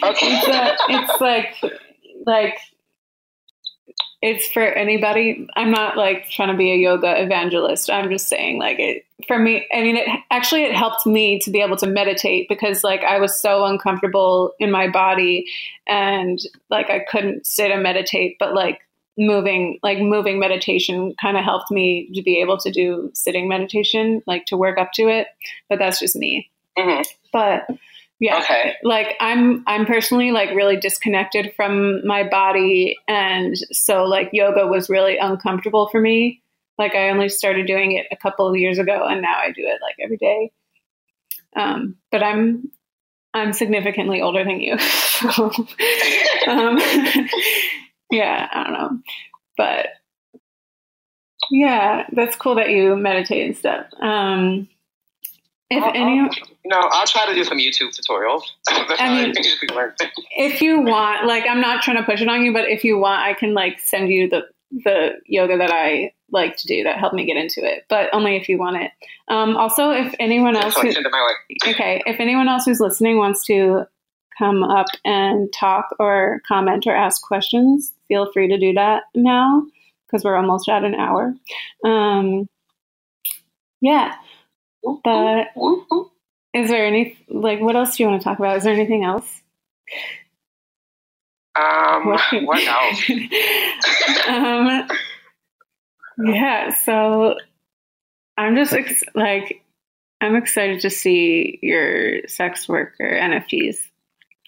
okay. it's, a, it's like like it's for anybody. I'm not like trying to be a yoga evangelist. I'm just saying like it for me. I mean, it actually it helped me to be able to meditate because like I was so uncomfortable in my body and like I couldn't sit and meditate, but like moving like moving meditation kind of helped me to be able to do sitting meditation like to work up to it but that's just me mm-hmm. but yeah. Okay. Like I'm I'm personally like really disconnected from my body and so like yoga was really uncomfortable for me. Like I only started doing it a couple of years ago and now I do it like every day. Um but I'm I'm significantly older than you. <laughs> so, um, <laughs> yeah, I don't know. But yeah, that's cool that you meditate and stuff. Um if I'll, any, I'll, know, I'll try to do some YouTube tutorials. <laughs> I mean, if you want, like, I'm not trying to push it on you, but if you want, I can like send you the the yoga that I like to do that helped me get into it, but only if you want it. Um, also, if anyone else, who, <laughs> okay, if anyone else who's listening wants to come up and talk or comment or ask questions, feel free to do that now because we're almost at an hour. Um, Yeah. But is there any like what else do you want to talk about? Is there anything else? Um, what, <laughs> what else? <laughs> um, yeah. So I'm just ex- like I'm excited to see your sex worker NFTs.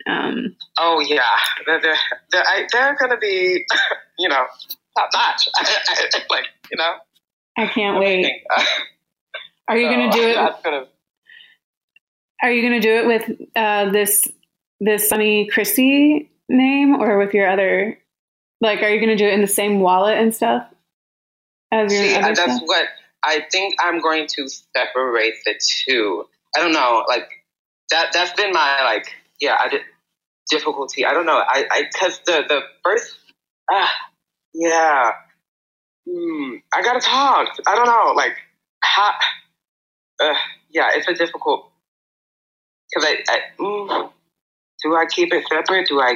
Um, oh yeah, they're they're, they're, they're going to be, <laughs> you know, top notch. <laughs> like you know, I can't wait. <laughs> Are you so, going to do it? Gonna... Are you going to do it with uh, this this Sunny Christie name or with your other? Like, are you going to do it in the same wallet and stuff? As your See, that's stuff? what I think. I'm going to separate the two. I don't know. Like that. That's been my like. Yeah, I did difficulty. I don't know. I I because the the first. Ah, yeah. Hmm, I gotta talk. I don't know. Like how uh, yeah, it's a difficult because I, I mm, do I keep it separate? Do I?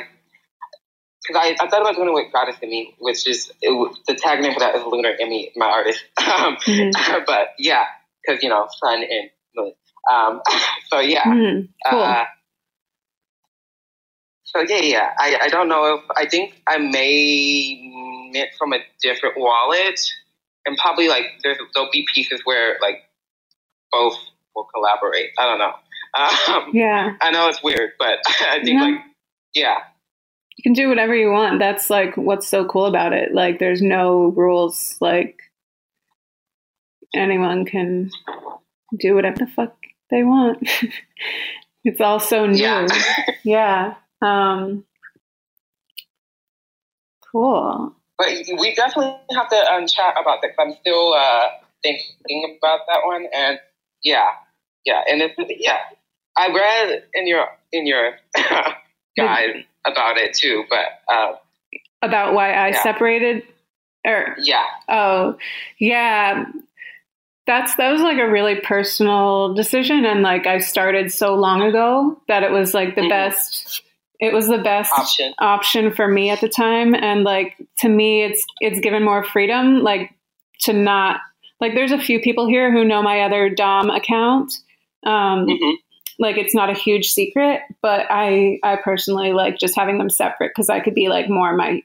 Because I, I thought about doing it with Goddess in Me, which is it, the tag name for that is Lunar Emmy, my artist. <laughs> um, mm-hmm. <laughs> but yeah, because you know, sun and moon. Um, <laughs> so yeah. Mm-hmm. Cool. Uh, yeah, yeah. I, I don't know if I think I may mint from a different wallet, and probably like there's there'll be pieces where like both will collaborate. I don't know. Um, yeah. I know it's weird, but <laughs> I think like, yeah. You can do whatever you want. That's like what's so cool about it. Like there's no rules. Like anyone can do whatever the fuck they want. <laughs> it's all so new. Yeah. <laughs> yeah. Um, cool. But we definitely have to um, chat about that. I'm still uh, thinking about that one, and yeah, yeah, and it's yeah. I read in your in your <laughs> guide about it too, but uh, about why I yeah. separated. Or yeah. Oh, yeah. That's that was like a really personal decision, and like I started so long ago that it was like the mm-hmm. best. It was the best option. option for me at the time, and like to me, it's it's given more freedom, like to not like there's a few people here who know my other Dom account. Um, mm-hmm. Like it's not a huge secret, but I I personally like just having them separate because I could be like more my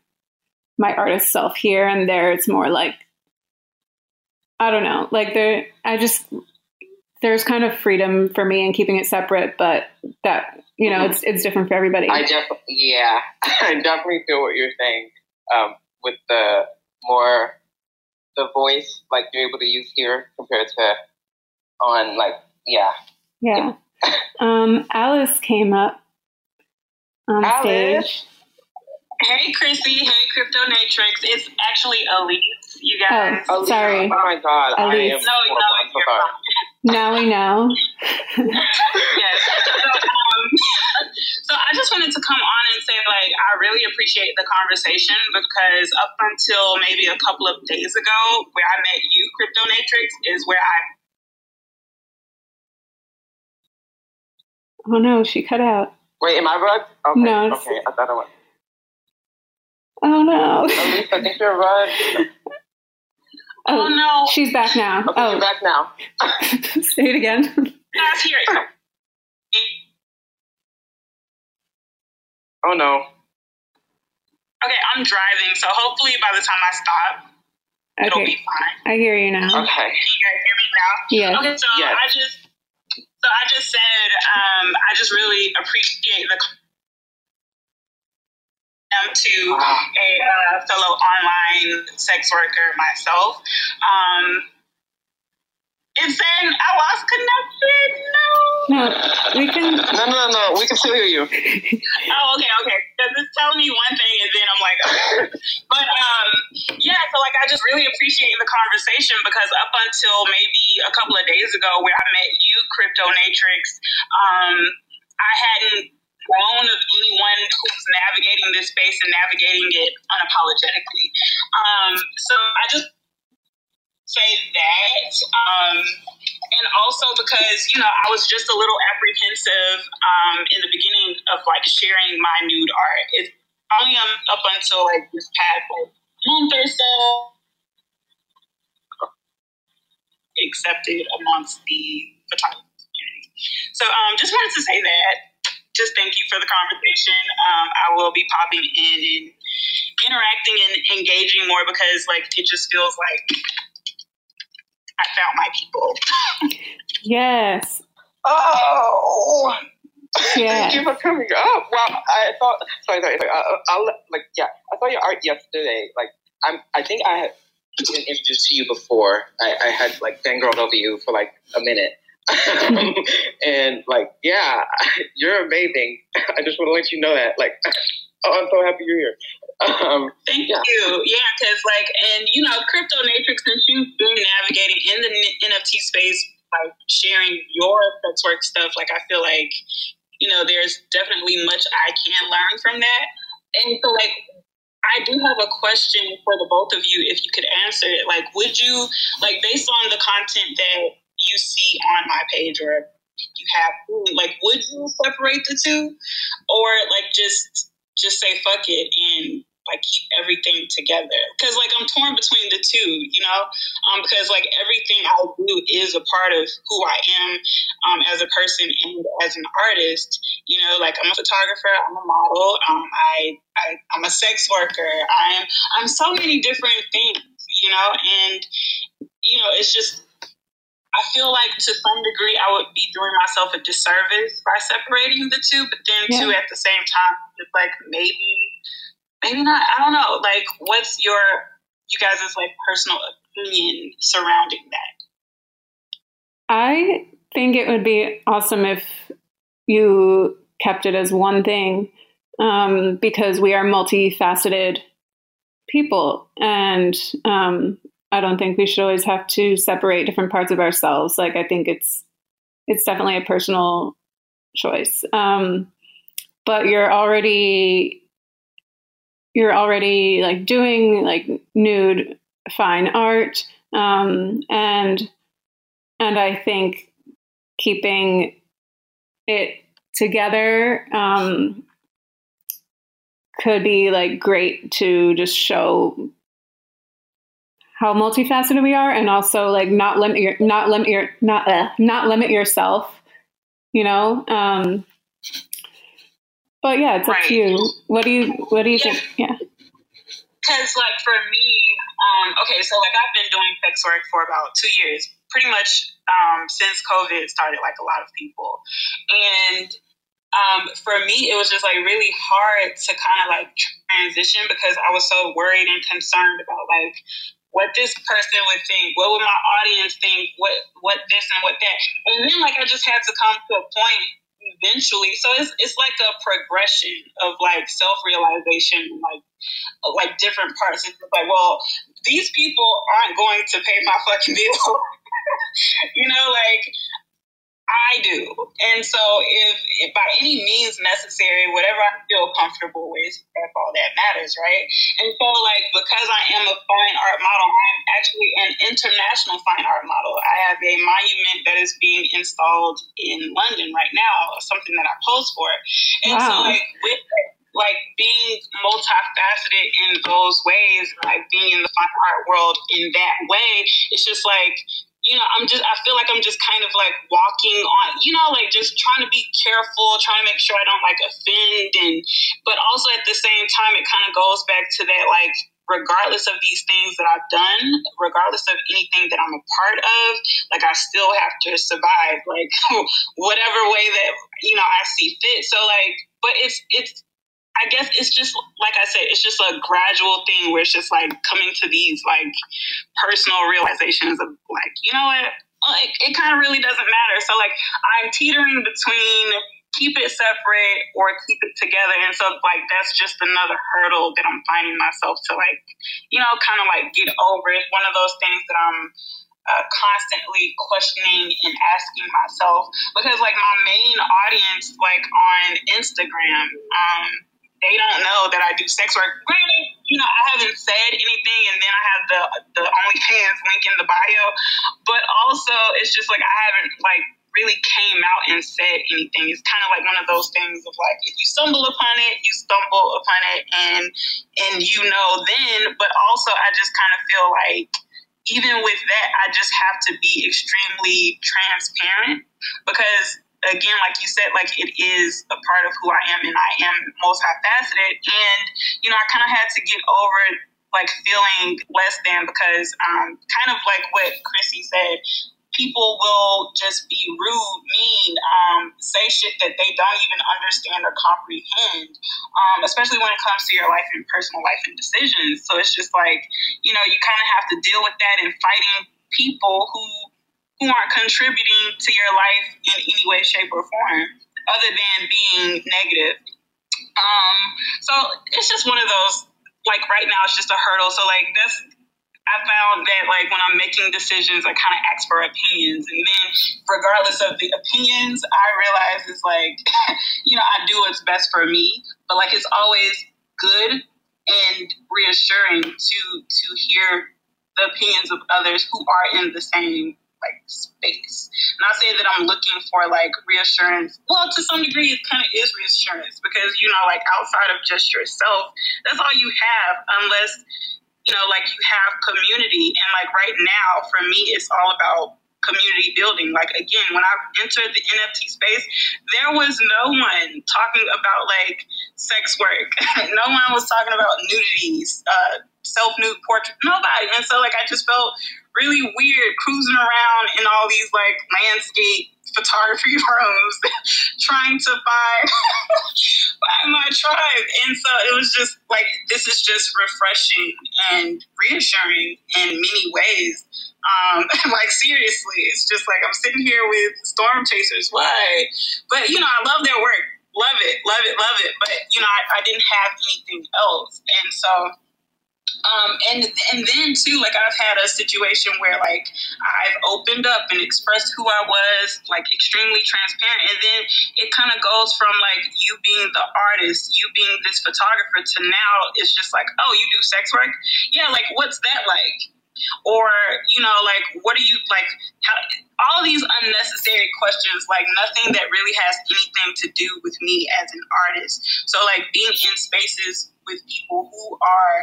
my artist self here and there. It's more like I don't know, like there. I just there's kind of freedom for me in keeping it separate, but that you know it's it's different for everybody. I definitely yeah, <laughs> I definitely feel what you're saying um, with the more the voice like you're able to use here compared to on like yeah. Yeah. <laughs> um, Alice came up on Alice. stage. Hey, Chrisse. Hey, Crypto Natrix. It's actually Elise. You guys. Oh, sorry. Oh my God. Elise. no, no, you're fine. <laughs> Now we know. <laughs> yes. So, um, <laughs> so I just wanted to come on and say, like, I really appreciate the conversation because up until maybe a couple of days ago, where I met you, Crypto Natrix, is where I. Oh no, she cut out. Wait, am I bugged? Okay, no. Okay, I thought I went. Oh no. Elise, I think you're right. Oh, oh, no. She's back now. Okay, oh, you're back now. <laughs> Say it again. Guys, here. Oh no. Okay, I'm driving, so hopefully by the time I stop, okay. it'll be fine. I hear you now. Okay. Can you guys hear me now? Yeah. Okay, so yes. I just so I just said um, I just really appreciate the to a uh, fellow online sex worker myself. Um, it's saying I lost connection. No. No, we can. No, no, no. We can still hear you. oh, okay, okay. Because it's telling me one thing, and then I'm like, okay. but um, yeah. So like, I just really appreciate the conversation because up until maybe a couple of days ago, where I met you, Crypto Natrix, um, I hadn't known of anyone who's navigating this space and navigating it unapologetically. Um, so I just say that. Um, and also because, you know, I was just a little apprehensive um, in the beginning of like sharing my nude art. It's only um, up until like this past like month or so. accepted amongst the photography community. So um, just wanted to say that. Just thank you for the conversation. Um, I will be popping in and interacting and engaging more because like it just feels like I found my people. yes. Oh. Yeah. Thank you for coming up. Well, I thought. Sorry, sorry, sorry. I'll, I'll like yeah. I saw your art yesterday. Like I'm. I think I had been introduced to you before. I, I had like fangirled over you for like a minute. <laughs> and like, yeah, you're amazing. <laughs> I just want to let you know that. Like, <laughs> oh, I'm so happy you're here. Um, Thank yeah. you. Yeah, because like, and you know, Crypto Natrix, since you've been navigating in the NFT space, like sharing your sex work stuff, like I feel like, you know, there's definitely much I can learn from that. And so, like, I do have a question for the both of you, if you could answer it. Like, would you, like, based on the content that you see on my page or you have, like, would you separate the two, or like just just say fuck it and like keep everything together. Because like i'm torn between the two you know? Um, because like everything i do is a part of who i am um, as a person and as an artist you know? Like i'm a photographer i'm a model um, I, I i'm a sex worker i'm i'm so many different things you know? And you know it's just I feel like to some degree I would be doing myself a disservice by separating the two, but then yeah. too at the same time, it's like maybe maybe not. I don't know. Like, what's your you guys' like personal opinion surrounding that? I think it would be awesome if you kept it as one thing um, because we are multifaceted people and um, i don't think we should always have to separate different parts of ourselves. Like i think it's it's definitely a personal choice. Um, but you're already you're already like doing like nude fine art. Um, and and i think keeping it together um, could be like great to just show how multifaceted we are and also like not limit your not limit your not uh, not limit yourself you know um but yeah, it's right. up to you. What do you What do you yeah. think? Yeah. Because like for me, um, okay, so like I've been doing sex work for about two years, pretty much um, since COVID started. Like a lot of people, and um, for me, it was just like really hard to kind of like transition because I was so worried and concerned about like what this person would think, what would my audience think, what what this and what that, and then like I just had to come to a point eventually. So it's it's like a progression of like self realization, like like different parts. It's like, well, these people aren't going to pay my fucking <laughs> bill. you know, like I do. And so if, if, by any means necessary, whatever I feel comfortable with, that's all that matters, right? And so like because I am a fine art model, I'm actually an international fine art model. I have a monument that is being installed in London right now, something that I pose for. And wow. so like with like being multifaceted in those ways, like being in the fine art world in that way, it's just like you know, I'm just, I feel like I'm just kind of like walking on, you know, like just trying to be careful, trying to make sure I don't like offend. And, but also at the same time, it kind of goes back to that, like, regardless of these things that I've done, regardless of anything that I'm a part of, like, I still have to survive, like, <laughs> whatever way that, you know, I see fit. So, like, but it's, it's, I guess it's just like I said, it's just a gradual thing where it's just like coming to these like personal realizations of like, you know what, it kind of really doesn't matter. So like I'm teetering between keep it separate or keep it together, and so like that's just another hurdle that I'm finding myself to like, you know, kind of like get over. It's one of those things that I'm. Uh, constantly questioning and asking myself because like my main audience like on instagram um they don't know that I do sex work. Granted, you know, I haven't said anything, and then I have the the OnlyFans link in the bio, but also it's just like I haven't like really came out and said anything. It's kind of like one of those things of like if you stumble upon it, you stumble upon it, and and you know then. But also, I just kind of feel like even with that, I just have to be extremely transparent because again, like you said, like it is a part of who I am and I am multifaceted. And, you know, I kind of had to get over like feeling less than because um, kind of like what Chrisse said, people will just be rude, mean, um, say shit that they don't even understand or comprehend, um, especially when it comes to your life and personal life and decisions. So it's just like, you know, you kind of have to deal with that and fighting people who who aren't contributing to your life in any way, shape, or form, other than being negative. Um, so it's just one of those. Like right now, it's just a hurdle. So like that's I found that like when I'm making decisions, I kind of ask for opinions, and then regardless of the opinions, I realize it's like, <laughs> you know, I do what's best for me, but like it's always good and reassuring to to hear the opinions of others who are in the same like space. Not saying that I'm looking for like reassurance. Well, to some degree, it kind of is reassurance because you know, like outside of just yourself, that's all you have, unless you know, like you have community. And like right now, for me, it's all about community building. Like again, when I entered the NFT space, there was no one talking about like sex work. <laughs> no one was talking about nudities, uh, self nude portrait. Nobody. And so like I just felt really weird cruising around in all these like landscape photography <laughs> rooms <laughs> trying to <laughs> find my tribe. And so it was just like this is just refreshing and reassuring in many ways. Um, like seriously it's just like i'm sitting here with storm chasers. Why but you know i love their work. Love it. Love it. Love it. But you know i, I didn't have anything else. And so um, and and then too, like I've had a situation where like I've opened up and expressed who I was, like extremely transparent, and then it kind of goes from like you being the artist, you being this photographer, to now it's just like, oh, you do sex work? Yeah, like what's that like? Or you know, like what are you like? How, all these unnecessary questions, like nothing that really has anything to do with me as an artist. So like being in spaces with people who are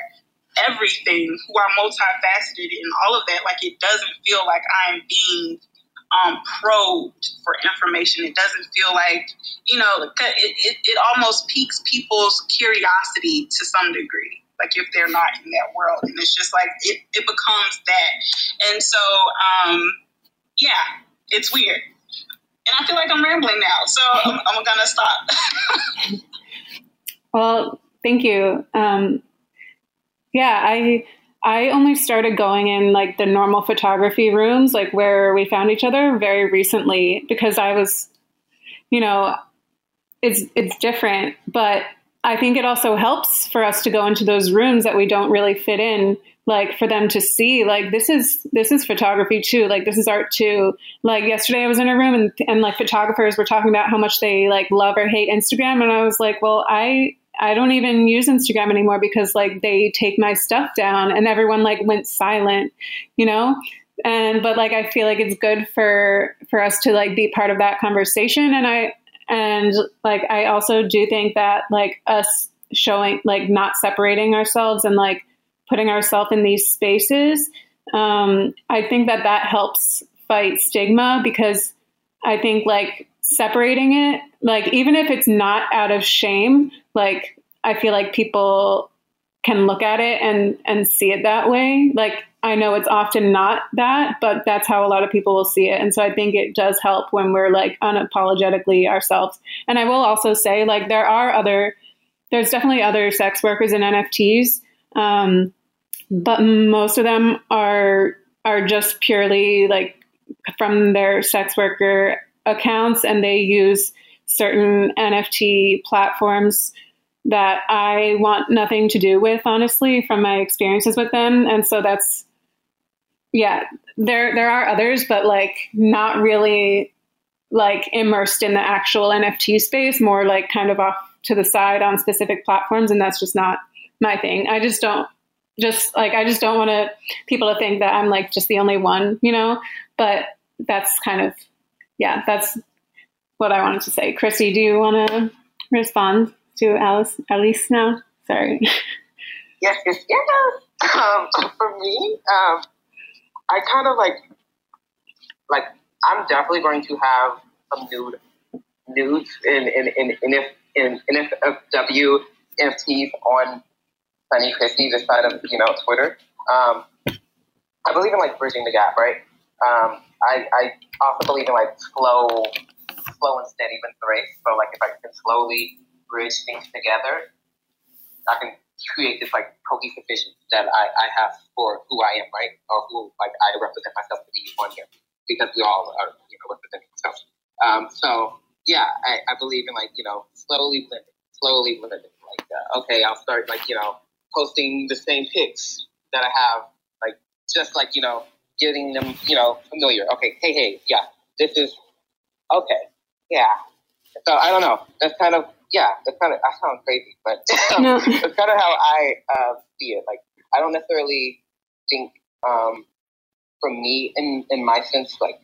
everything, who are multifaceted and all of that, like it doesn't feel like I'm being um, probed for information. It doesn't feel like, you know, it, it, it almost piques people's curiosity to some degree like if they're not in that world. And it's just like it, it becomes that. And so um yeah it's weird. And i feel like i'm rambling now so i'm, I'm gonna stop. <laughs> Well thank you. Um yeah, I I only started going in like the normal photography rooms, like where we found each other very recently because I was, you know, it's it's different, but I think it also helps for us to go into those rooms that we don't really fit in, like for them to see like this is this is photography too, like this is art too. Like yesterday I was in a room and and like photographers were talking about how much they like love or hate Instagram and I was like, well, I I don't even use Instagram anymore because like they take my stuff down and everyone like went silent, you know? And but like I feel like it's good for for us to like be part of that conversation and I and like I also do think that like us showing like not separating ourselves and like putting ourselves in these spaces um I think that that helps fight stigma because I think like separating it, like even if it's not out of shame, like I feel like people can look at it and and see it that way. Like I know it's often not that, but that's how a lot of people will see it. And so I think it does help when we're like unapologetically ourselves. And I will also say like there are other there's definitely other sex workers and NFTs. Um, but most of them are are just purely like from their sex worker accounts and they use certain NFT platforms that I want nothing to do with, honestly, from my experiences with them. And so that's, yeah, there there are others, but like not really like immersed in the actual NFT space, more like kind of off to the side on specific platforms, and that's just not my thing. I just don't just like I just don't want to people to think that I'm like just the only one, you know. But that's kind of yeah, that's what I wanted to say. Chrisse, do you want to respond to Alice? Alice now? Sorry. Yes, yes, yes. Um, for me, um, I kind of like, like I'm definitely going to have some nude nudes in in in, in if in, NFW NFTs on Sunny Christie, this side of you know Twitter. Um, I believe in like bridging the gap, right? Um, I, I also believe in like slow, slow and steady wins the race. So like if I can slowly bridge things together, I can create this like cohesive vision that I, I have for who I am, right? Or who like I represent myself to be on here because we all are, you know, representing ourselves. Um, so yeah, I, I believe in like, you know, slowly blending, slowly blending. Like, uh, okay, I'll start like, you know, posting the same pics that I have, like, just like, you know, getting them, you know, familiar. Okay, hey, hey, yeah, this is, okay, yeah. So I don't know. That's kind of, yeah, that's kind of, I sound crazy, but <laughs> no. that's kind of how I uh, see it. Like, I don't necessarily think, um, for me, in, in my sense, like,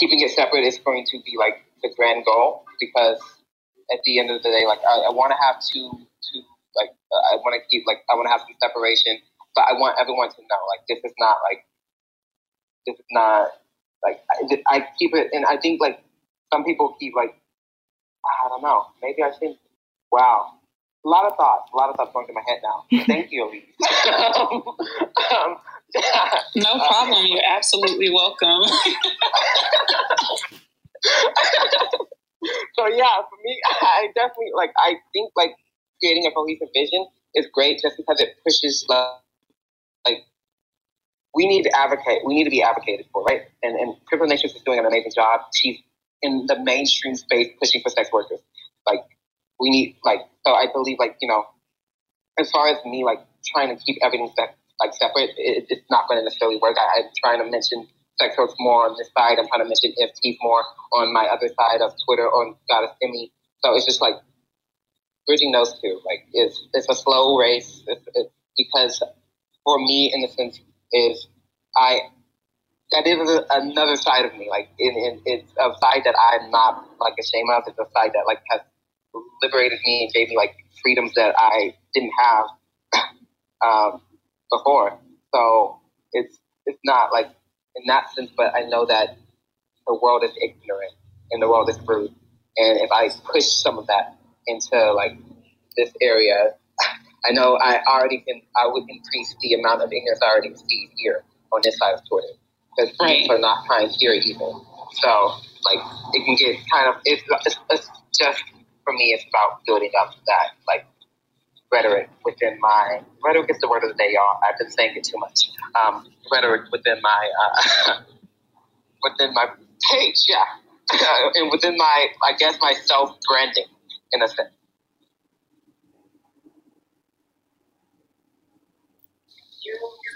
keeping it separate is going to be like the grand goal because at the end of the day, like I, I want to have two, two, like uh, I want to keep, like I want to have some separation, but I want everyone to know, like this is not like, this is not like I, I keep it, and I think like some people keep like, I don't know, maybe I think, wow, a lot of thoughts, a lot of thoughts going through my head now. <laughs> Thank you, Elise. <laughs> um, <laughs> no problem. You're absolutely welcome. so yeah, for me, I definitely like. I think like creating a cohesive vision is great just because it pushes like, like we need to advocate. We need to be advocated for, right? And and Crippled Nations is doing an amazing job. She's in the mainstream space pushing for sex workers. Like we need like so. I believe like you know, as far as me like trying to keep everything set, like separate, it, it's not going to necessarily work. I, I'm trying to mention sex work more on this side. I'm trying to mention NFT more on my other side of Twitter on Goddess Emmy. So it's just like bridging those two. Like it's it's a slow race it's, it's because for me, in the sense, is I that is another side of me. Like it's a side that I'm not like ashamed of. It's a side that like has liberated me and gave me like freedoms that I didn't have <coughs> um, before. So it's it's not like in that sense, but I know that the world is ignorant and the world is rude. And if I push some of that into like this area, I know I already can I would increase the amount of ignorance I already see here on this side of Twitter because people are not kind here either. So like it can get kind of it's, it's, it's just for me, it's about building up that like rhetoric within my rhetoric is the word of the day, y'all. I've been saying it too much. Um, rhetoric within my uh, <laughs> within my page, yeah, <laughs> and within my I guess my self branding in a sense.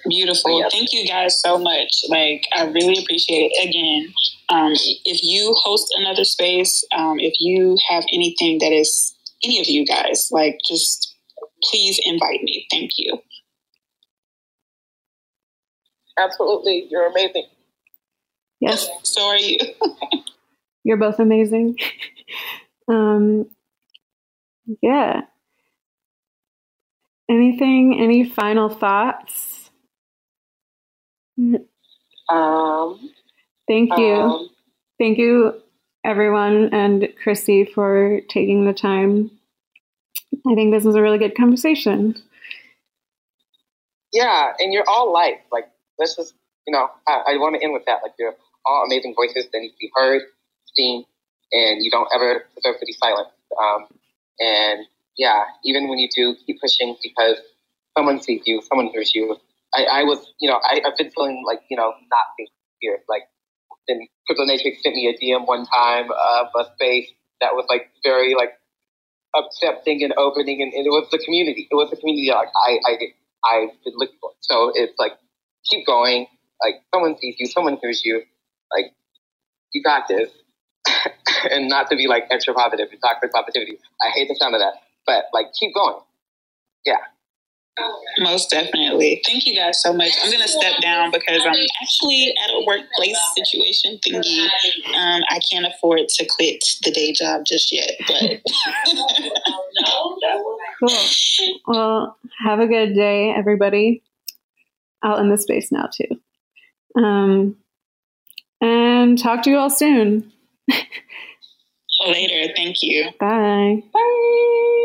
Beautiful. Yes. Thank you guys so much. Like, I really appreciate it. Again, um, if you host another space, um, if you have anything that is any of you guys, like, just please invite me. Thank you. Absolutely. You're amazing. Yes. So are you. <laughs> You're both amazing. <laughs> um, yeah. Anything, any final thoughts? Um, Thank you. Um, Thank you, everyone, and Chrisse for taking the time. I think this was a really good conversation. Yeah, and you're all light. Like, let's just, you know, I, I want to end with that. Like, you're all amazing voices that need to be heard, seen, and you don't ever deserve to be silent. Um, and yeah, even when you do, keep pushing because someone sees you, someone hears you, I, I was, you know, I, I've been feeling like, you know, not being here. Like, then Crippled Natrix sent me a DM one time of a space that was like very like accepting and opening, and, and it was the community. It was the community like I, I, I've been looking for. So it's like, keep going. Like, someone sees you, someone hears you. Like, you got this. <laughs> and not to be like extra positive and toxic positivity. I hate the sound of that, but like, keep going. Yeah. Most definitely. Thank you guys so much. I'm gonna step down because I'm actually at a workplace situation thingy. Um, I can't afford to quit the day job just yet, but <laughs> cool. Well, have a good day, everybody. I'll end the space now too. Um, and talk to you all soon. <laughs> Later. Thank you. Bye. Bye.